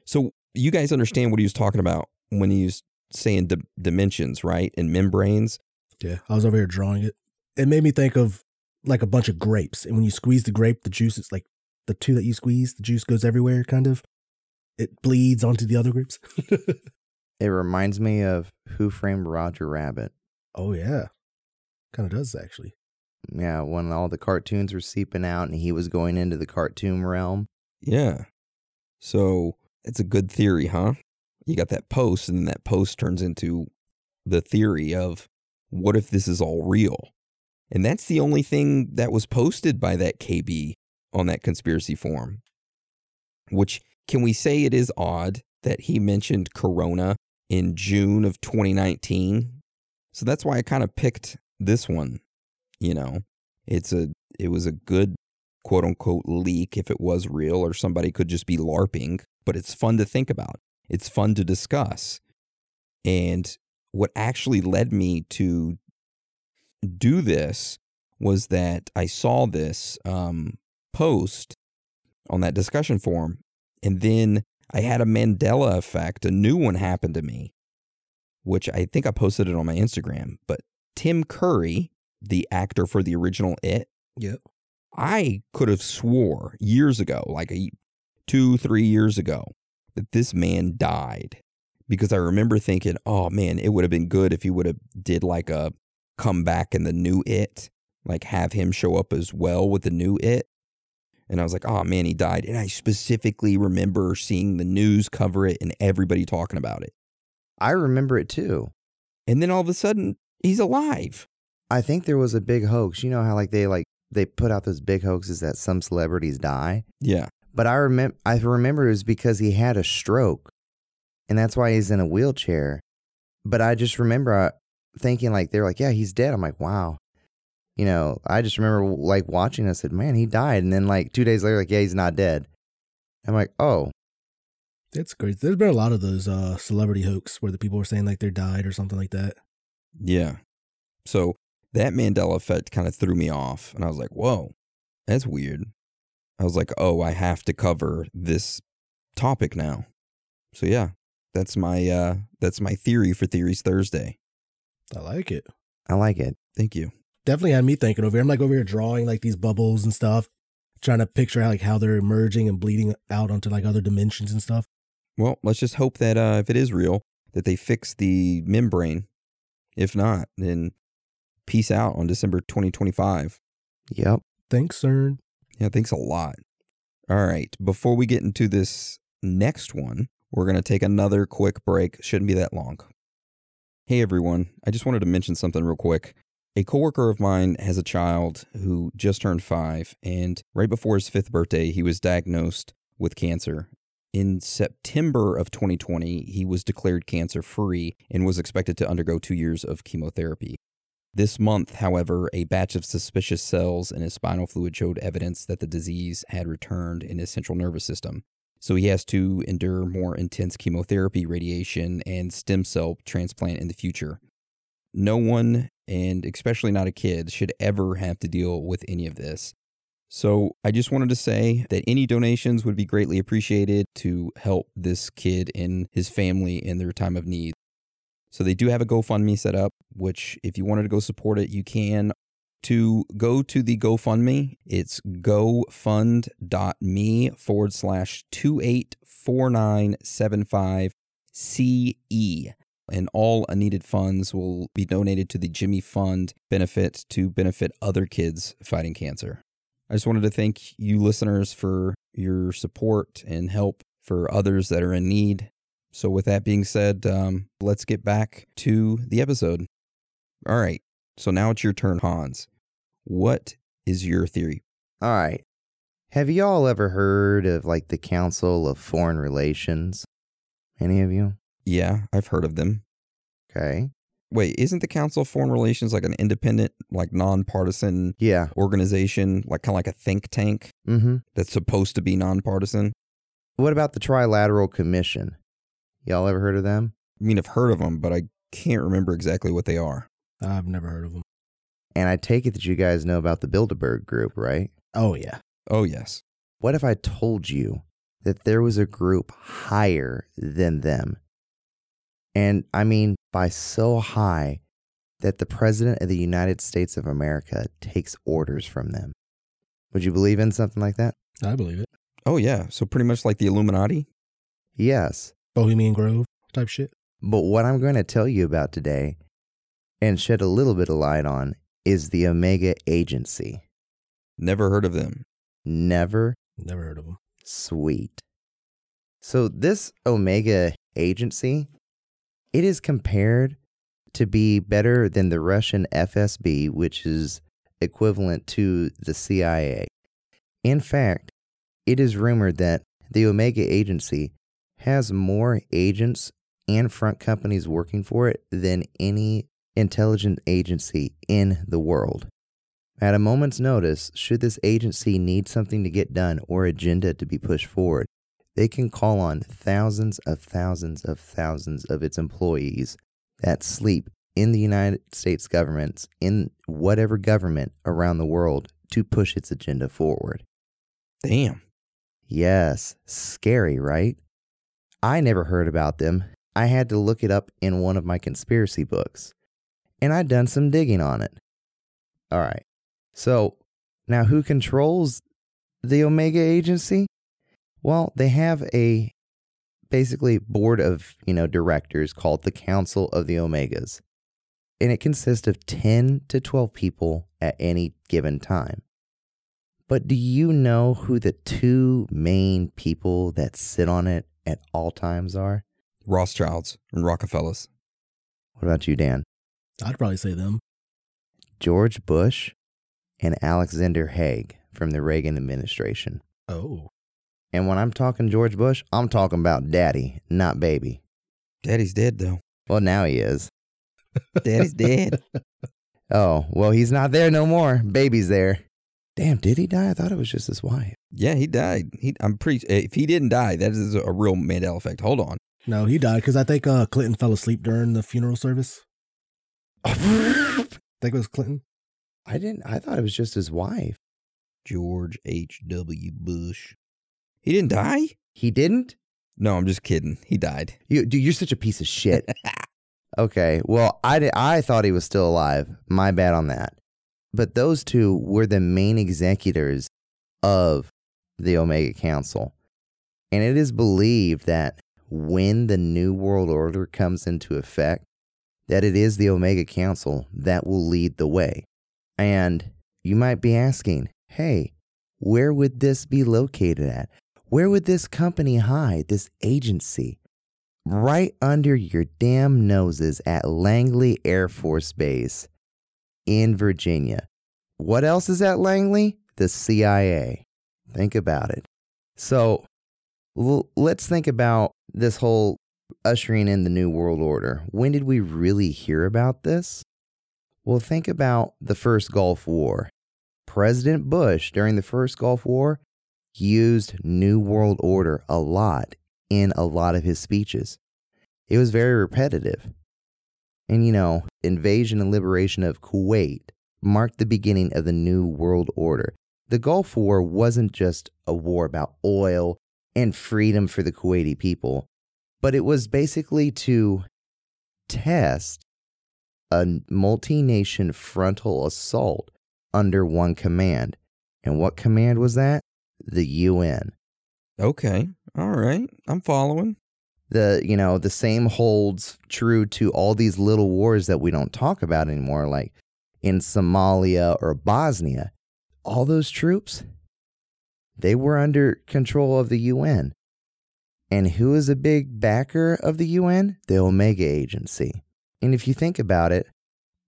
Speaker 5: So, you guys understand what he was talking about when he was saying di- dimensions, right? And membranes.
Speaker 6: Yeah. I was over here drawing it. It made me think of like a bunch of grapes. And when you squeeze the grape, the juice is like the two that you squeeze, the juice goes everywhere, kind of. It bleeds onto the other grapes.
Speaker 7: It reminds me of Who Framed Roger Rabbit.
Speaker 6: oh yeah. Kind of does actually.
Speaker 7: Yeah, when all the cartoons were seeping out and he was going into the cartoon realm.
Speaker 5: Yeah. So, it's a good theory, huh? You got that post, and that post turns into the theory of what if this is all real? And that's the only thing that was posted by that KB on that conspiracy forum. Which can we say it is odd that he mentioned Corona in June of 2019? So that's why I kind of picked this one. You know, it's a it was a good quote unquote leak if it was real or somebody could just be LARPing, but it's fun to think about. It's fun to discuss. And what actually led me to do this was that I saw this um, post on that discussion forum, and then I had a Mandela effect. A new one happened to me, which I think I posted it on my Instagram. But Tim Curry, the actor for the original It,
Speaker 6: Yep.
Speaker 5: I could have swore years ago, like a two, three years ago, that this man died because I remember thinking, oh man, it would have been good if he would have did like a comeback in the new It, like have him show up as well with the new It. And I was like, oh man, he died. And I specifically remember seeing the news cover it and everybody talking about it.
Speaker 7: I remember it too.
Speaker 5: And then all of a sudden, he's alive.
Speaker 7: I think there was a big hoax. You know how like they like they put out those big hoaxes that some celebrities die?
Speaker 5: Yeah.
Speaker 7: But I remember I remember it was because he had a stroke. And that's why he's in a wheelchair. But I just remember uh, thinking like they're like, "Yeah, he's dead." I'm like, "Wow." You know, I just remember like watching I said, "Man, he died." And then like 2 days later like, "Yeah, he's not dead." I'm like, "Oh,
Speaker 6: that's crazy. There's been a lot of those uh, celebrity hoax where the people were saying like they're died or something like that.
Speaker 5: Yeah. So that Mandela effect kind of threw me off. And I was like, whoa, that's weird. I was like, oh, I have to cover this topic now. So yeah, that's my uh that's my theory for Theories Thursday.
Speaker 6: I like it.
Speaker 7: I like it."
Speaker 5: Thank you.
Speaker 6: Definitely had me thinking over here. I'm like over here drawing like these bubbles and stuff, trying to picture how, like how they're emerging and bleeding out onto like other dimensions and stuff.
Speaker 5: Well, let's just hope that uh if it is real, that they fix the membrane. If not, then peace out on December 2025.
Speaker 7: Yep.
Speaker 6: Thanks, CERN.
Speaker 5: Yeah, thanks a lot. All right. Before we get into this next one, we're going to take another quick break. Shouldn't be that long. Hey, everyone. I just wanted to mention something real quick. A coworker of mine has a child who just turned five, and right before his fifth birthday, he was diagnosed with cancer. In September of 2020, he was declared cancer free and was expected to undergo two years of chemotherapy. This month, however, a batch of suspicious cells in his spinal fluid showed evidence that the disease had returned in his central nervous system. So he has to endure more intense chemotherapy, radiation, and stem cell transplant in the future. No one, and especially not a kid, should ever have to deal with any of this. So I just wanted to say that any donations would be greatly appreciated to help this kid and his family in their time of need. So they do have a GoFundMe set up, which if you wanted to go support it, you can. To go to the GoFundMe, it's gofund.me forward slash 284975CE. And all unneeded funds will be donated to the Jimmy Fund benefit to benefit other kids fighting cancer. I just wanted to thank you listeners for your support and help for others that are in need. So, with that being said, um, let's get back to the episode. All right. So now it's your turn, Hans. What is your theory?
Speaker 7: All right. Have y'all ever heard of like the Council of Foreign Relations? Any of you?
Speaker 5: Yeah, I've heard of them.
Speaker 7: Okay.
Speaker 5: Wait, isn't the Council of Foreign Relations like an independent, like nonpartisan
Speaker 7: Yeah.
Speaker 5: organization, like kind of like a think tank
Speaker 7: Mm-hmm.
Speaker 5: that's supposed to be nonpartisan?
Speaker 7: What about the Trilateral Commission? Y'all ever heard of them?
Speaker 5: I mean, I've heard of them, but I can't remember exactly what they are.
Speaker 6: I've never heard of them.
Speaker 7: And I take it that you guys know about the Bilderberg Group, right?
Speaker 6: Oh, yeah.
Speaker 5: Oh, yes.
Speaker 7: What if I told you that there was a group higher than them? And I mean by so high that the President of the United States of America takes orders from them. Would you believe in something like that?
Speaker 6: I believe it.
Speaker 5: Oh, yeah. So pretty much like the Illuminati?
Speaker 7: Yes.
Speaker 6: Bohemian Grove type shit.
Speaker 7: But what I'm going to tell you about today and shed a little bit of light on is the Omega Agency.
Speaker 5: Never heard of them.
Speaker 7: Never
Speaker 6: Never heard of them.
Speaker 7: sweet. So this Omega Agency, it is compared to be better than the Russian FSB, which is equivalent to the CIA. In fact, it is rumored that the Omega Agency has more agents and front companies working for it than any intelligence agency in the world. At a moment's notice, should this agency need something to get done or agenda to be pushed forward, they can call on thousands of thousands of thousands of its employees that sleep in the United States governments, in whatever government around the world, to push its agenda forward.
Speaker 5: Damn.
Speaker 7: Yes, scary, right? I never heard about them. I had to look it up in one of my conspiracy books, and I'd done some digging on it. All right. So, now who controls the Omega agency? Well, they have a basically board of, you know, directors called the Council of the Omegas. And it consists of 10 to 12 people at any given time. But do you know who the two main people that sit on it at all times are?
Speaker 5: Rothschilds and Rockefellers.
Speaker 7: What about you, Dan?
Speaker 6: I'd probably say them.
Speaker 7: George Bush and Alexander Haig from the Reagan administration.
Speaker 6: Oh.
Speaker 7: And when I'm talking George Bush, I'm talking about daddy, not baby.
Speaker 5: Daddy's dead, though.
Speaker 7: Well, now he is.
Speaker 5: Daddy's dead.
Speaker 7: Oh, well, he's not there no more. Baby's there. Damn, did he die? I thought it was just his wife.
Speaker 5: Yeah, he died. He, I'm pretty. If he didn't die, that is a real Mandela effect. Hold on.
Speaker 6: No, he died because I think uh, Clinton fell asleep during the funeral service. I think it was Clinton.
Speaker 7: I didn't, I thought it was just his wife.
Speaker 5: George H. W. Bush. He didn't die.
Speaker 7: He didn't?
Speaker 5: No, I'm just kidding. He died.
Speaker 7: You, dude, you're such a piece of shit. okay, well, I, di- I thought he was still alive. My bad on that. But those two were the main executors of the Omega Council. And it is believed that when the New World Order comes into effect, that it is the Omega Council that will lead the way. And you might be asking, hey, where would this be located at? Where would this company hide, this agency? Right under your damn noses at Langley Air Force Base in Virginia. What else is at Langley? The CIA. Think about it. So l- let's think about this whole ushering in the New World Order. When did we really hear about this? Well, think about the first Gulf War. President Bush, during the first Gulf War, used New World Order a lot in a lot of his speeches. It was very repetitive. And you know, invasion and liberation of Kuwait marked the beginning of the New World Order. The Gulf War wasn't just a war about oil and freedom for the Kuwaiti people, but it was basically to test a multi nation frontal assault under one command. And what command was that? The UN.
Speaker 5: Okay. All right. I'm following.
Speaker 7: The you know, the same holds true to all these little wars that we don't talk about anymore, like in Somalia or Bosnia. All those troops, they were under control of the UN. And who is a big backer of the UN? The Omega Agency. And if you think about it,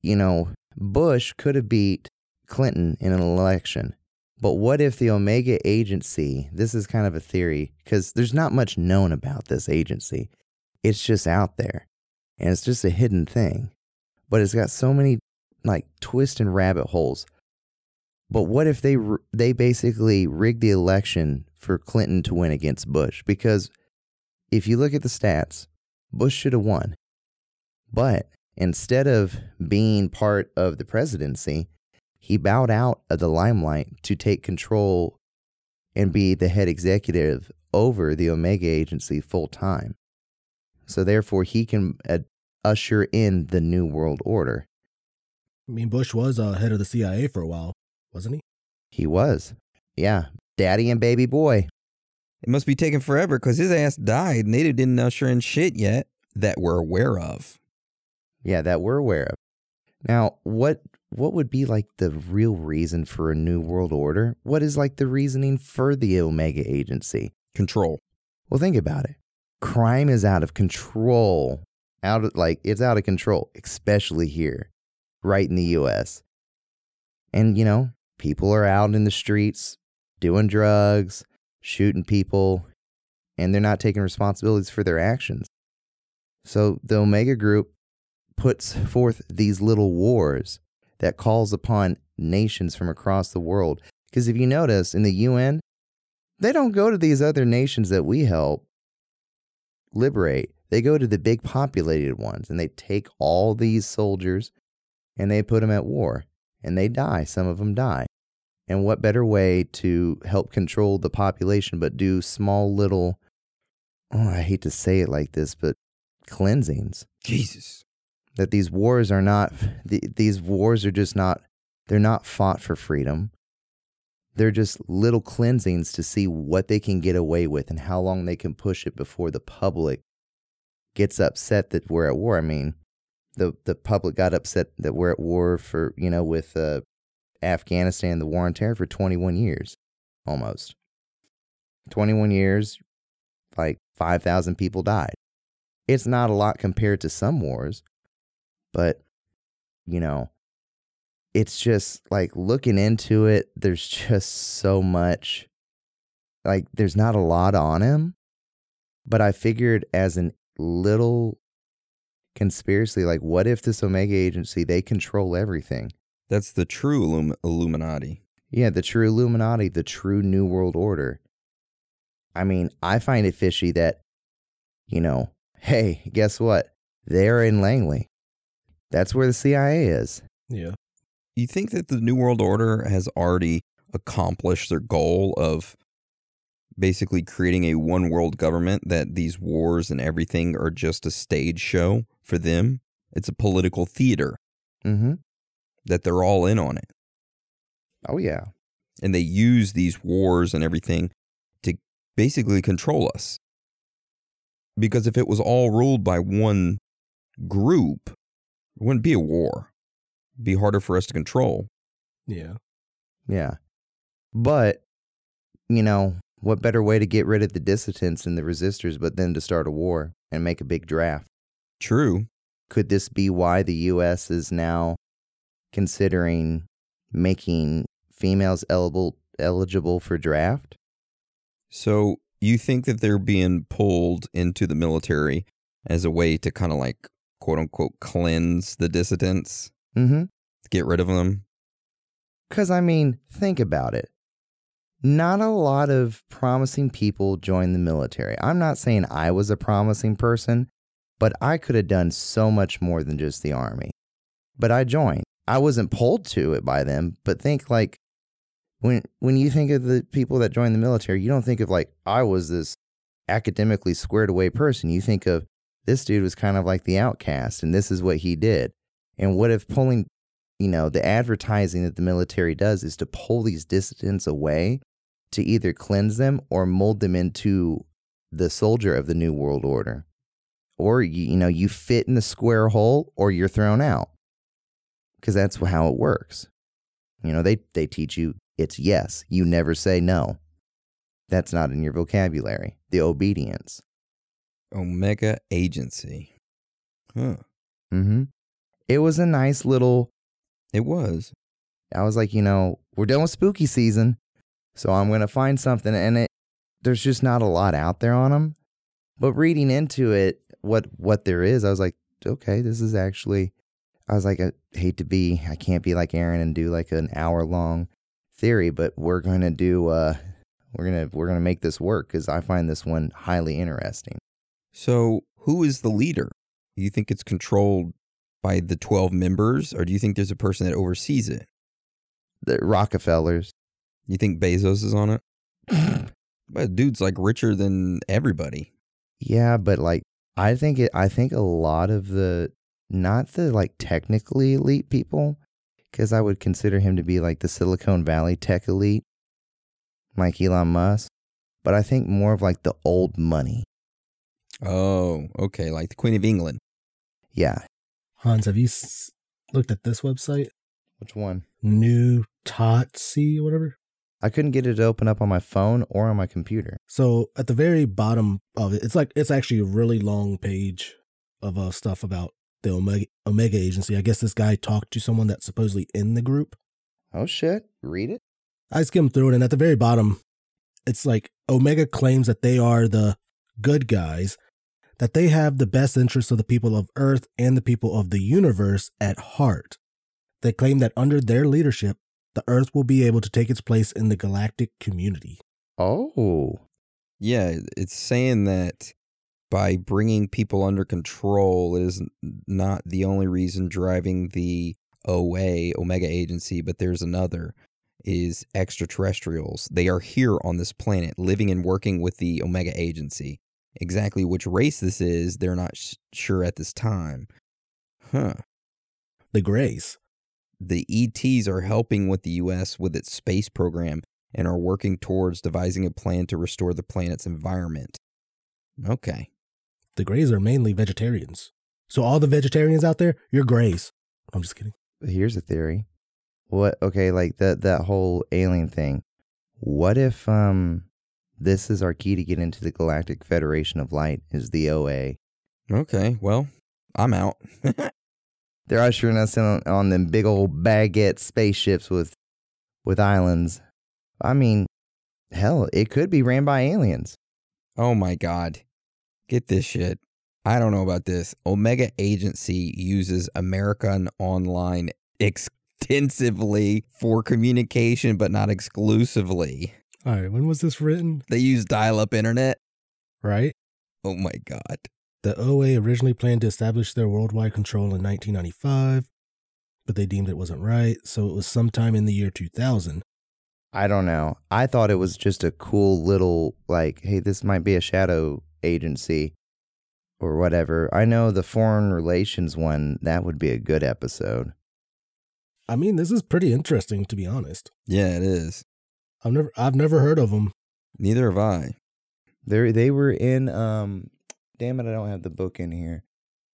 Speaker 7: you know, Bush could have beat Clinton in an election. But what if the Omega Agency, this is kind of a theory, because there's not much known about this agency. It's just out there. And it's just a hidden thing. But it's got so many like twists and rabbit holes. But what if they they basically rigged the election for Clinton to win against Bush? Because if you look at the stats, Bush should have won. But instead of being part of the presidency, he bowed out of the limelight to take control and be the head executive over the Omega Agency full time. So therefore, he can uh, usher in the New World Order.
Speaker 6: I mean, Bush was uh, head of the CIA for a while, wasn't he?
Speaker 7: He was. Yeah. Daddy and baby boy.
Speaker 5: It must be taking forever because his ass died and they didn't usher in shit yet that we're aware of.
Speaker 7: Yeah, that we're aware of. Now, what what would be like the real reason for a new world order? What is like the reasoning for the Omega Agency?
Speaker 5: Control.
Speaker 7: Well, think about it. Crime is out of control. Out of like it's out of control, especially here, right in the US. And you know, people are out in the streets doing drugs, shooting people, and they're not taking responsibilities for their actions. So the Omega Group puts forth these little wars that calls upon nations from across the world. Because if you notice in the UN, they don't go to these other nations that we help liberate. They go to the big populated ones and they take all these soldiers and they put them at war and they die. Some of them die. And what better way to help control the population but do small little, oh, I hate to say it like this, but cleansings?
Speaker 5: Jesus.
Speaker 7: That these wars are not, these wars are just not, they're not fought for freedom. They're just little cleansings to see what they can get away with and how long they can push it before the public gets upset that we're at war. I mean, the the public got upset that we're at war for you know with uh, Afghanistan, the war on terror for 21 years, almost 21 years, like 5,000 people died. It's not a lot compared to some wars, but you know, it's just like looking into it, there's just so much. Like, there's not a lot on him, but I figured as an little conspiracy, like, what if this Omega agency, they control everything?
Speaker 5: That's the true Illum- Illuminati.
Speaker 7: Yeah, the true Illuminati, the true New World Order. I mean, I find it fishy that, you know, hey, guess what? They're in Langley. That's where the CIA is.
Speaker 6: Yeah.
Speaker 5: You think that the New World Order has already accomplished their goal of basically creating a one world government that these wars and everything are just a stage show for them? It's a political theater.
Speaker 7: Mm-hmm.
Speaker 5: That they're all in on it.
Speaker 7: Oh, yeah.
Speaker 5: And they use these wars and everything to basically control us. Because if it was all ruled by one group, it wouldn't be a war It'd be harder for us to control.
Speaker 6: Yeah.
Speaker 7: Yeah. But, you know, what better way to get rid of the dissidents and the resistors but then to start a war and make a big draft?
Speaker 5: True.
Speaker 7: Could this be why the U.S. is now considering making females eligible eligible for draft?
Speaker 5: So you think that they're being pulled into the military as a way to kind of like quote unquote cleanse the dissidents?
Speaker 7: Mm-hmm.
Speaker 5: Get rid of them.
Speaker 7: Because, I mean, think about it. Not a lot of promising people join the military. I'm not saying I was a promising person, but I could have done so much more than just the army. But I joined. I wasn't pulled to it by them, but think like when when you think of the people that join the military, you don't think of like I was this academically squared away person. You think of this dude was kind of like the outcast and this is what he did. And what if pulling, you know, the advertising that the military does is to pull these dissidents away to either cleanse them or mold them into the soldier of the New World Order? Or, you, you know, you fit in the square hole or you're thrown out. Because that's how it works. You know, they, they teach you it's yes. You never say no. That's not in your vocabulary. The obedience.
Speaker 5: Omega Agency. Huh.
Speaker 7: Mm-hmm it was a nice little.
Speaker 5: It was.
Speaker 7: I was like, you know, we're done with spooky season, so I'm gonna find something, and it there's just not a lot out there on them. But reading into it, what what there is, I was like, okay, this is actually. I was like, I hate to be, I can't be like Aaron and do like an hour long theory, but we're going to do uh we're going to we're going to make this work cuz I find this one highly interesting.
Speaker 5: So, who is the leader? Do you think it's controlled by the 12 members, or do you think there's a person that oversees it?
Speaker 7: The Rockefellers.
Speaker 5: You think Bezos is on it? but dude's like richer than everybody.
Speaker 7: Yeah, but like I think it I think a lot of the not the like technically elite people cuz I would consider him to be like the Silicon Valley tech elite like Elon Musk, but I think more of like the old money.
Speaker 5: Oh, okay, like the Queen of England.
Speaker 7: Yeah.
Speaker 6: Hans, have you s- looked at this website?
Speaker 7: Which one?
Speaker 6: New Totsi or whatever.
Speaker 7: I couldn't get it to open up on my phone or on my computer.
Speaker 6: So at the very bottom of it, it's like it's actually a really long page of uh, stuff about the Omega Omega Agency. I guess this guy talked to someone that's supposedly in the group.
Speaker 7: Oh shit. Read it.
Speaker 6: I skimmed through it, and at the very bottom, it's like Omega claims that they are the good guys, that they have the best interests of the people of Earth and the people of the universe at heart. They claim that under their leadership, the Earth will be able to take its place in the galactic community.
Speaker 7: Oh.
Speaker 5: Yeah, it's saying that by bringing people under control is not the only reason driving the OA, Omega Agency, but there's another is extraterrestrials. They are here on this planet living and working with the Omega Agency. Exactly which race this is, they're not sh- sure at this time. Huh.
Speaker 6: The Greys.
Speaker 5: The ETs are helping with the US with its space program and are working towards devising a plan to restore the planet's environment. Okay.
Speaker 6: The Greys are mainly vegetarians. So all the vegetarians out there, you're Greys. I'm just kidding.
Speaker 7: But here's a theory. What okay, like that that whole alien thing. What if um this is our key to get into the Galactic Federation of Light is the OA.
Speaker 5: Okay, well, I'm out.
Speaker 7: They're ushering us in on, on them big old baguette spaceships with with islands. I mean, hell, it could be ran by aliens.
Speaker 5: oh my god. Get this shit. I don't know about this. Omega Agency uses American Online extensively for communication, but not exclusively.
Speaker 6: All right, when was this written?
Speaker 5: They use dial up internet.
Speaker 6: Right?
Speaker 5: Oh my god.
Speaker 6: The OA originally planned to establish their worldwide control in 1995, but they deemed it wasn't right, so it was sometime in the year 2000.
Speaker 7: I don't know. I thought it was just a cool little like, hey, this might be a shadow agency or whatever. I know the foreign relations one, that would be a good episode.
Speaker 6: I mean, this is pretty interesting to be honest.
Speaker 5: Yeah, it is.
Speaker 6: I've never I've never heard of them.
Speaker 5: Neither have I.
Speaker 7: They they were in um damn it, I don't have the book in here.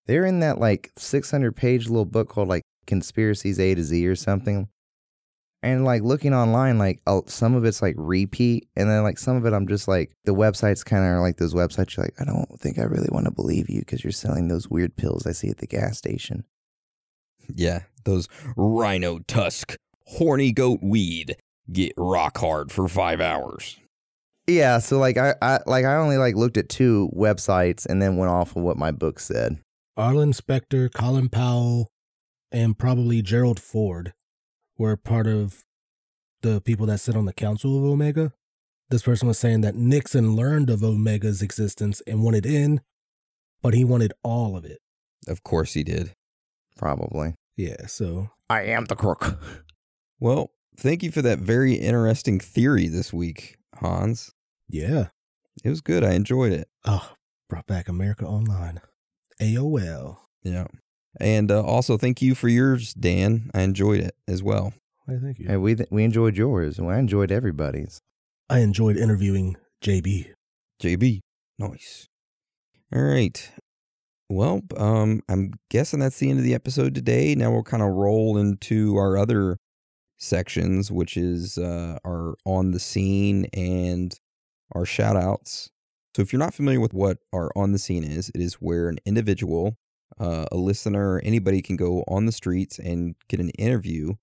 Speaker 7: They're in that like 600 page little book called like Conspiracies A to Z or something. And like looking online, like uh, some of it's like repeat, and then like some of it, I'm just like the websites kind of are like those websites. You're like, I don't think I really want to believe you because you're selling those weird pills I see at the gas station.
Speaker 5: Yeah, those rhino tusk, horny goat weed get rock hard for five hours.
Speaker 7: Yeah, so like I, I like I only like looked at two websites and then went off of what my book said.
Speaker 6: Arlen Specter, Colin Powell, and probably Gerald Ford were part of the people that sit on the council of Omega. This person was saying that Nixon learned of Omega's existence and wanted in, but he wanted all of it.
Speaker 5: Of course he did.
Speaker 7: Probably.
Speaker 6: Yeah, so
Speaker 7: I am the crook.
Speaker 5: Well, thank you for that very interesting theory this week, Hans.
Speaker 6: yeah.
Speaker 5: It was good. I enjoyed it.
Speaker 6: Oh, brought back America Online. AOL.
Speaker 5: Yeah. And uh, also, thank you for yours, Dan. I enjoyed it as well.
Speaker 6: Why, thank you.
Speaker 7: Hey, we we enjoyed yours, and I enjoyed everybody's.
Speaker 6: I enjoyed interviewing JB.
Speaker 5: JB. Nice. All right. Well, um, I'm guessing that's the end of the episode today. Now we'll kind of roll into our other sections, which is uh, our on the scene and our shout outs. So if you're not familiar with what our on the scene is, it is where an individual, uh, a listener, anybody can go on the streets and get an interview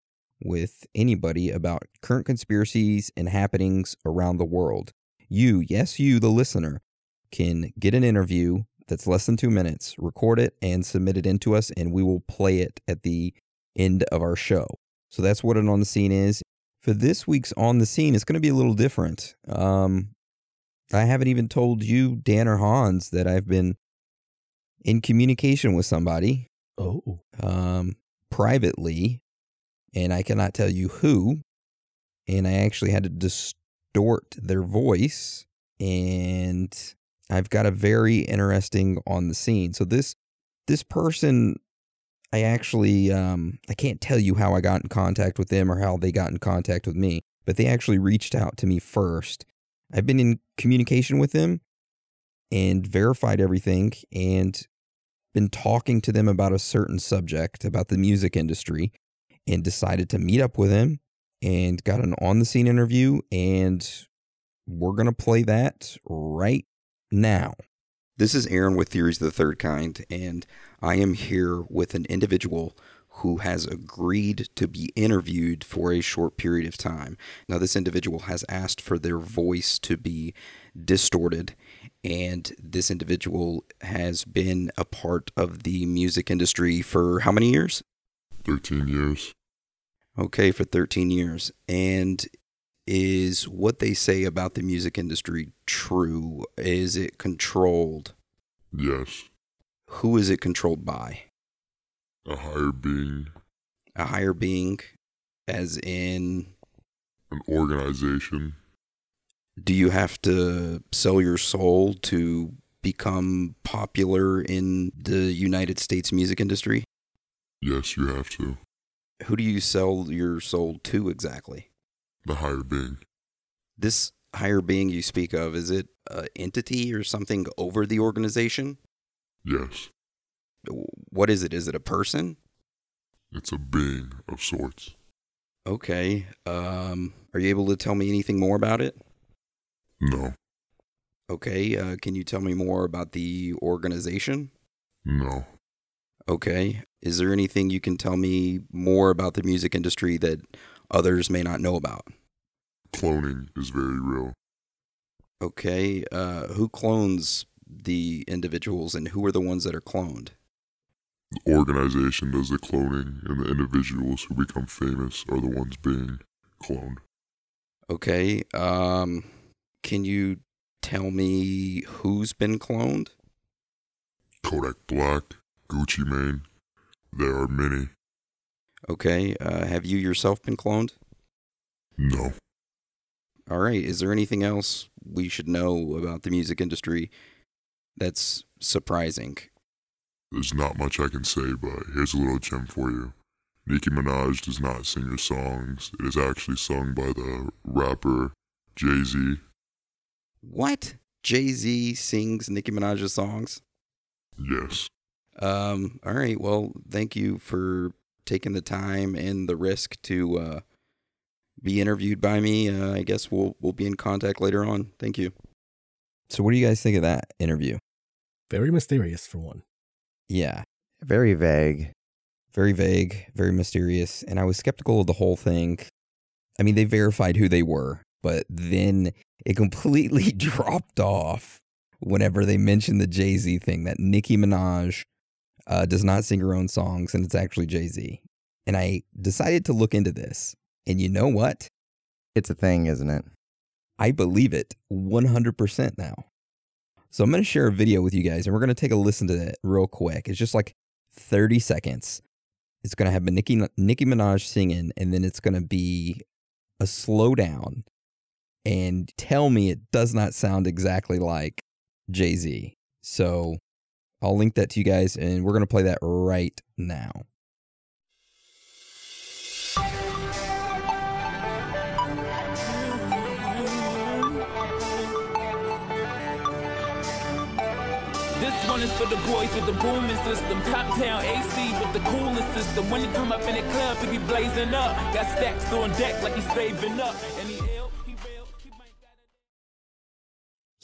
Speaker 5: with anybody about current conspiracies and happenings around the world. You, yes, you, the listener, can get an interview that's less than two minutes, record it, and submit it into us, and we will play it at the end of our show. So that's what an on the scene is. for this week's On the Scene, it's going to be a little different. Um, I haven't even told you, Dan or Hans, that I've been in communication with somebody
Speaker 6: Oh.
Speaker 5: um, privately, and I cannot tell you who. And I actually had to distort their voice, and I've got a very interesting on the scene. So this this person, I actually um, I can't tell you how I got in contact with them or how they got in contact with me, but they actually reached out to me first. I've been in communication with them and verified everything, and been talking to them about a certain subject about the music industry and decided to meet up with him and got an on the scene interview and we're going to play that right now. This is Aaron with Theories of the Third Kind and I am here with an individual who has agreed to be interviewed for a short period of time. Now this individual has asked for their voice to be distorted and this individual has been a part of the music industry for how many years?
Speaker 1: 13 years.
Speaker 5: Okay, for 13 years. And is what they say about the music industry true? Is it controlled?
Speaker 1: Yes.
Speaker 5: Who is it controlled by?
Speaker 1: A higher being,
Speaker 5: A higher being, as in,
Speaker 1: an organization.
Speaker 5: Do you have to sell your soul to become popular in the United States music industry?
Speaker 1: Yes, you have to.
Speaker 5: Who do you sell your soul to exactly?
Speaker 1: The higher being.
Speaker 5: This higher being you speak of, is it an entity or something over the organization?
Speaker 1: Yes.
Speaker 5: What is it? Is it a person?
Speaker 1: It's a being of sorts.
Speaker 5: Okay. Um, are you able to tell me anything more about it?
Speaker 1: No.
Speaker 5: Okay. Uh, can you tell me more about the organization?
Speaker 1: No.
Speaker 5: Okay. Is there anything you can tell me more about the music industry that others may not know about?
Speaker 1: Cloning is very real.
Speaker 5: Okay. Uh, who clones the individuals and who are the ones that are cloned?
Speaker 1: The organization does the cloning, and the individuals who become famous are the ones being cloned.
Speaker 5: Okay. Um, can you tell me who's been cloned?
Speaker 1: Kodak Black, Gucci Mane. There are many.
Speaker 5: Okay. Uh, have you yourself been cloned?
Speaker 1: No.
Speaker 5: All right. Is there anything else we should know about the music industry that's surprising?
Speaker 1: There's not much I can say, but here's a little gem for you. Nicki Minaj does not sing her songs. It is actually sung by the rapper Jay Z.
Speaker 5: What? Jay Z sings Nicki Minaj's songs?
Speaker 1: Yes.
Speaker 5: Um, all right. Well, thank you for taking the time and the risk to uh, be interviewed by me. Uh, I guess we'll we'll be in contact later on. Thank you. So, what do you guys think of that interview?
Speaker 6: Very mysterious for one.
Speaker 5: Yeah,
Speaker 7: Very vague.
Speaker 5: very vague, very mysterious, and I was skeptical of the whole thing. I mean, they verified who they were, but then it completely dropped off whenever they mentioned the Jay Z thing that Nicki Minaj uh, does not sing her own songs and it's actually Jay Z. And I decided to look into this. And you know what?
Speaker 7: It's a thing, isn't it?
Speaker 5: I believe it 100% now. So I'm going to share a video with you guys and we're going to take a listen to it real quick. It's just like 30 seconds. It's going to have Nicki, Nicki Minaj singing and then it's going to be a slowdown and tell me it does not sound exactly like Jay Z. So I'll link that to you guys and we're going to play that right now.
Speaker 2: This one is for the boys with the booming system. Top down AC with the coolest system. When he come up in the club, he be blazing up. Got stacks on deck like he's saving up. And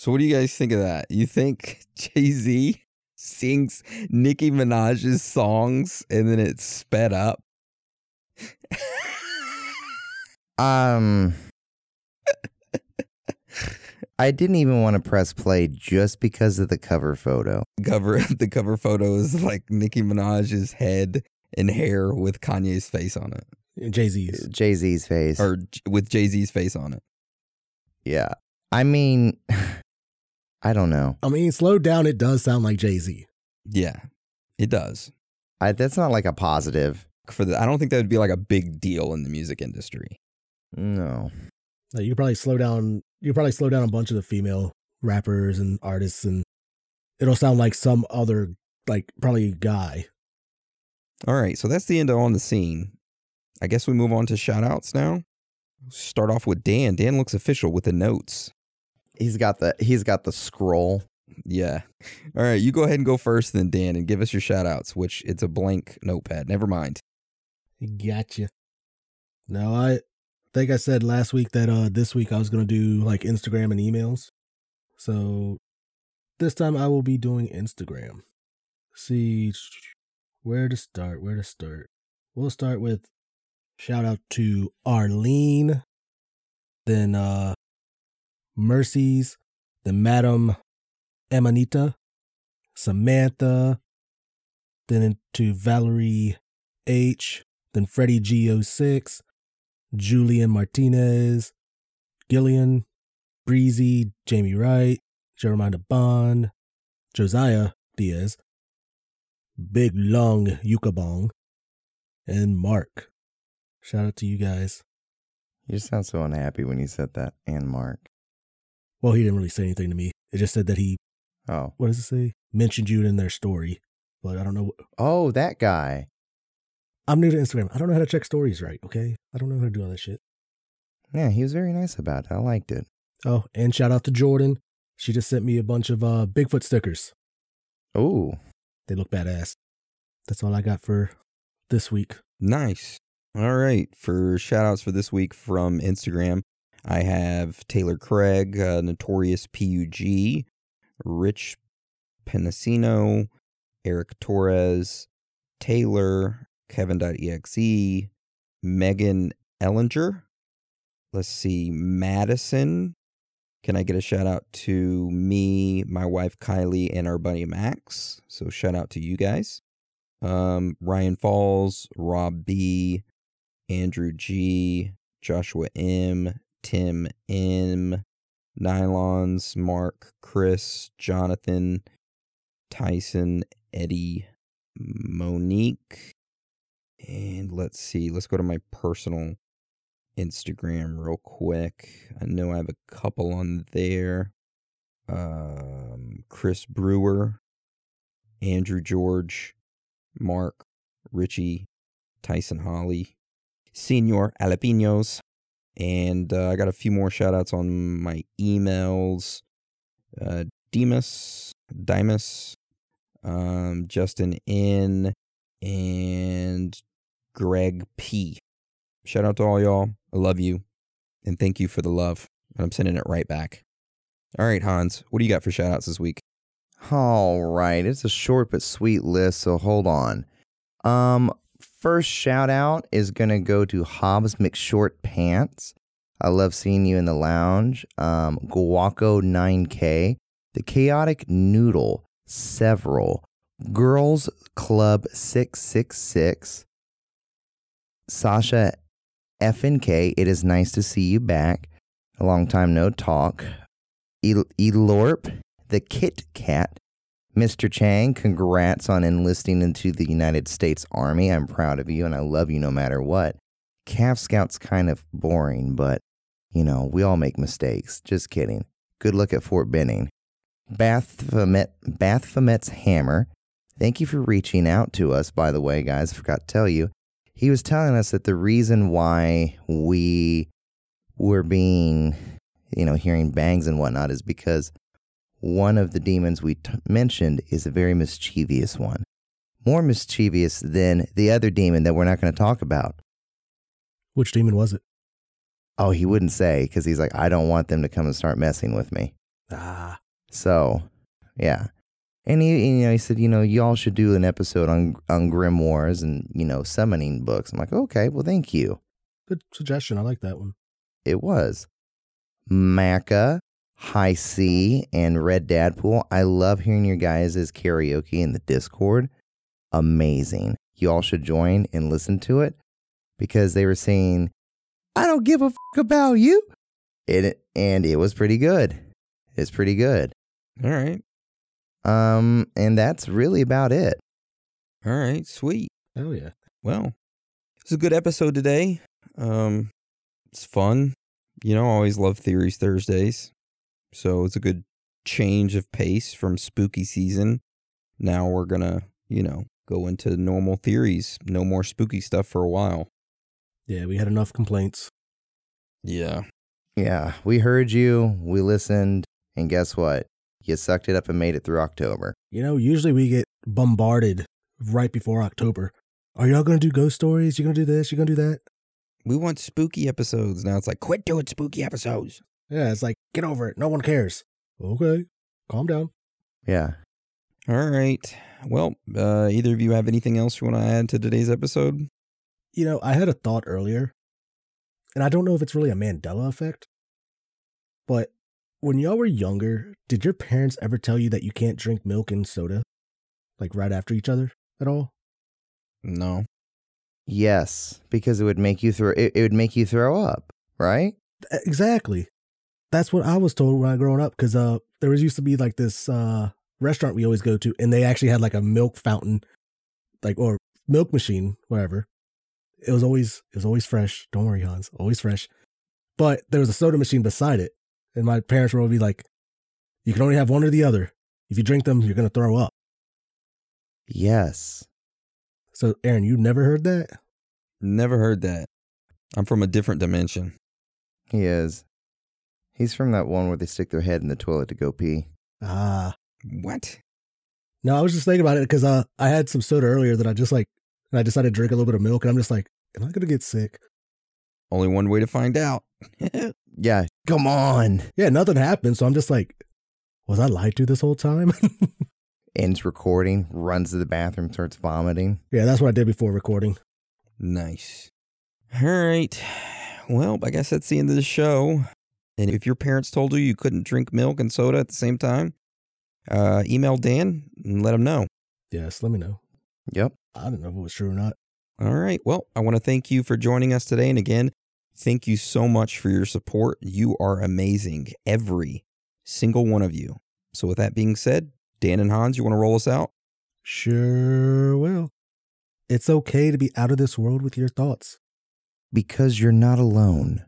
Speaker 5: So what do you guys think of that? You think Jay Z sings Nicki Minaj's songs and then it's sped up?
Speaker 7: Um, I didn't even want to press play just because of the cover photo.
Speaker 5: Cover the cover photo is like Nicki Minaj's head and hair with Kanye's face on it.
Speaker 6: Jay Z's.
Speaker 7: Jay Z's face.
Speaker 5: or with Jay Z's face on it.
Speaker 7: yeah. I mean, I don't know.
Speaker 6: I mean, slowed down, it does sound like Jay Z.
Speaker 5: Yeah, it does.
Speaker 7: I, that's not like a positive.
Speaker 5: For the, I don't think that would be like a big deal in the music industry.
Speaker 7: No.
Speaker 6: Like, you could probably slow down. You probably slow down a bunch of the female rappers and artists, and it'll sound like some other, like probably guy.
Speaker 5: All right, so that's the end of on the scene. I guess we move on to shout outs now. Start off with Dan. Dan looks official with the notes.
Speaker 7: He's got the he's got the scroll.
Speaker 5: Yeah. All right, you go ahead and go first then, Dan, and give us your shout outs, which it's a blank notepad. Never mind.
Speaker 6: Gotcha. Now I think I said last week that uh this week I was gonna do like Instagram and emails. So this time I will be doing Instagram. see where to start, where to start. We'll start with shout out to Arlene, then uh Mercies, then Madam Emanita, Samantha, then into Valerie H, then Freddie G06, Julian Martinez, Gillian, Breezy, Jamie Wright, Jeremiah Bond, Josiah Diaz, Big Long Yukabong, and Mark. Shout out to you guys.
Speaker 7: You sound so unhappy when you said that. And Mark.
Speaker 6: Well, he didn't really say anything to me. It just said that he,
Speaker 7: Oh.
Speaker 6: what does it say? Mentioned you in their story. But I don't know.
Speaker 7: Oh, that guy.
Speaker 6: I'm new to Instagram. I don't know how to check stories right, okay? I don't know how to do all that shit.
Speaker 7: Yeah, he was very nice about it. I liked it.
Speaker 6: Oh, and shout out to Jordan. She just sent me a bunch of uh, Bigfoot stickers.
Speaker 7: Oh,
Speaker 6: They look badass. That's all I got for this week.
Speaker 5: Nice. All right. For shout outs for this week from Instagram, I have Taylor Craig, uh, Notorious PUG, Rich Penasino, Eric Torres, Taylor, Kevin.exe, Megan Ellinger. Let's see, Madison. Can I get a shout out to me, my wife Kylie, and our buddy Max? So shout out to you guys. Um, Ryan Falls, Rob B, Andrew G, Joshua M, Tim M, Nylons, Mark, Chris, Jonathan, Tyson, Eddie, Monique, and let's see, let's go to my personal Instagram real quick. I know I have a couple on there. Um, Chris Brewer, Andrew George, Mark, Richie, Tyson Holly, Senor Alapinos, and uh, I got a few more shout outs on my emails. Uh, Demas, Dimas, um, Justin N, and Greg P. Shout out to all y'all. I love you. And thank you for the love. And I'm sending it right back. All right, Hans, what do you got for shout outs this week?
Speaker 7: all right. It's a short but sweet list, so hold on. Um, first shout out is gonna go to Hobbs McShort Pants. I love seeing you in the lounge. Um, Guaco 9K, The Chaotic Noodle, Several, Girls Club 666, Sasha FNK, it is nice to see you back. A long time no talk. El- Elorp, the Kit Kat. Mr. Chang, congrats on enlisting into the United States Army. I'm proud of you and I love you no matter what. Calf Scout's kind of boring, but you know, we all make mistakes. Just kidding. Good luck at Fort Benning. Baphomet, Baphomet's Hammer. Thank you for reaching out to us, by the way, guys. I forgot to tell you. He was telling us that the reason why we were being, you know, hearing bangs and whatnot is because one of the demons we t- mentioned is a very mischievous one. More mischievous than the other demon that we're not going to talk about.
Speaker 6: Which demon was it?
Speaker 7: Oh, he wouldn't say because he's like, I don't want them to come and start messing with me.
Speaker 6: Ah,
Speaker 7: So, yeah. And he, you know, he said, you know, y'all should do an episode on on grimoires and you know summoning books. I'm like, okay, well, thank you.
Speaker 6: good suggestion. I like that one.
Speaker 7: It was Maca, High C, and Red Dadpool. I love hearing your guys' karaoke in the Discord. Amazing. You all should join and listen to it because they were saying, I don't give a f- about you. It, and it was pretty good. It's pretty good.
Speaker 5: All right.
Speaker 7: Um, and that's really about it.
Speaker 5: All right. Sweet.
Speaker 6: Oh yeah.
Speaker 5: Well, it's a good episode today. Um, it's fun. You know, I always love Theories Thursdays. So it's a good change of pace from spooky season. Now we're going to, you know, go into normal theories. No more spooky stuff for a while.
Speaker 6: Yeah, we had enough complaints.
Speaker 5: Yeah.
Speaker 7: Yeah, we heard you, we listened, and guess what? You sucked it up and made it through October.
Speaker 6: You know, usually we get bombarded right before October. Are y'all gonna do ghost stories? You gonna do this? You gonna do that?
Speaker 5: We want spooky episodes. Now it's like, quit doing spooky episodes.
Speaker 6: Yeah, it's like get over it. No one cares. Okay, calm down.
Speaker 7: Yeah.
Speaker 5: All right. Well, uh, either of you have anything else you want to add to today's episode?
Speaker 6: You know, I had a thought earlier, and I don't know if it's really a Mandela effect, but when y'all were younger, did your parents ever tell you that you can't drink milk and soda, like right after each other at all?
Speaker 5: No.
Speaker 7: Yes, because it would make you throw it, it would make you throw up, right?
Speaker 6: Exactly. That's what I was told when I growing up. Because uh, there was used to be like this uh restaurant we always go to, and they actually had like a milk fountain, like or milk machine, whatever. It was always it was always fresh. Don't worry, Hans, always fresh. But there was a soda machine beside it, and my parents would always be like, "You can only have one or the other. If you drink them, you're gonna throw up."
Speaker 7: Yes.
Speaker 6: So, Aaron, you never heard that?
Speaker 5: Never heard that. I'm from a different dimension.
Speaker 7: He is. He's from that one where they stick their head in the toilet to go pee.
Speaker 6: Ah,
Speaker 5: What?
Speaker 6: no, I was just thinking about it because uh, I had some soda earlier that I just like, and I decided to drink a little bit of milk, and I'm just like, "Am I gonna get sick?"
Speaker 5: Only one way to find out.
Speaker 7: Yeah, come on.
Speaker 6: Yeah, nothing happened. So I'm just like, was I lied to this whole time?
Speaker 7: Ends recording, runs to the bathroom, starts vomiting.
Speaker 6: yeah, that's what I did before recording.
Speaker 5: nice. All right. Well, I guess that's the end of the show. And if your parents told you you couldn't drink milk and soda at the same time, uh, email Dan and let him know.
Speaker 6: Yes, let me know.
Speaker 7: Yep.
Speaker 6: I don't know if it was true or not.
Speaker 5: All right. Well, I want to thank you for joining us today. And again, thank you so much for your support. You are amazing, every single one of you. So, with that being said, Dan and Hans, you want to roll us out?
Speaker 6: Sure will. It's okay to be out of this world with your thoughts.
Speaker 7: Because you're not alone.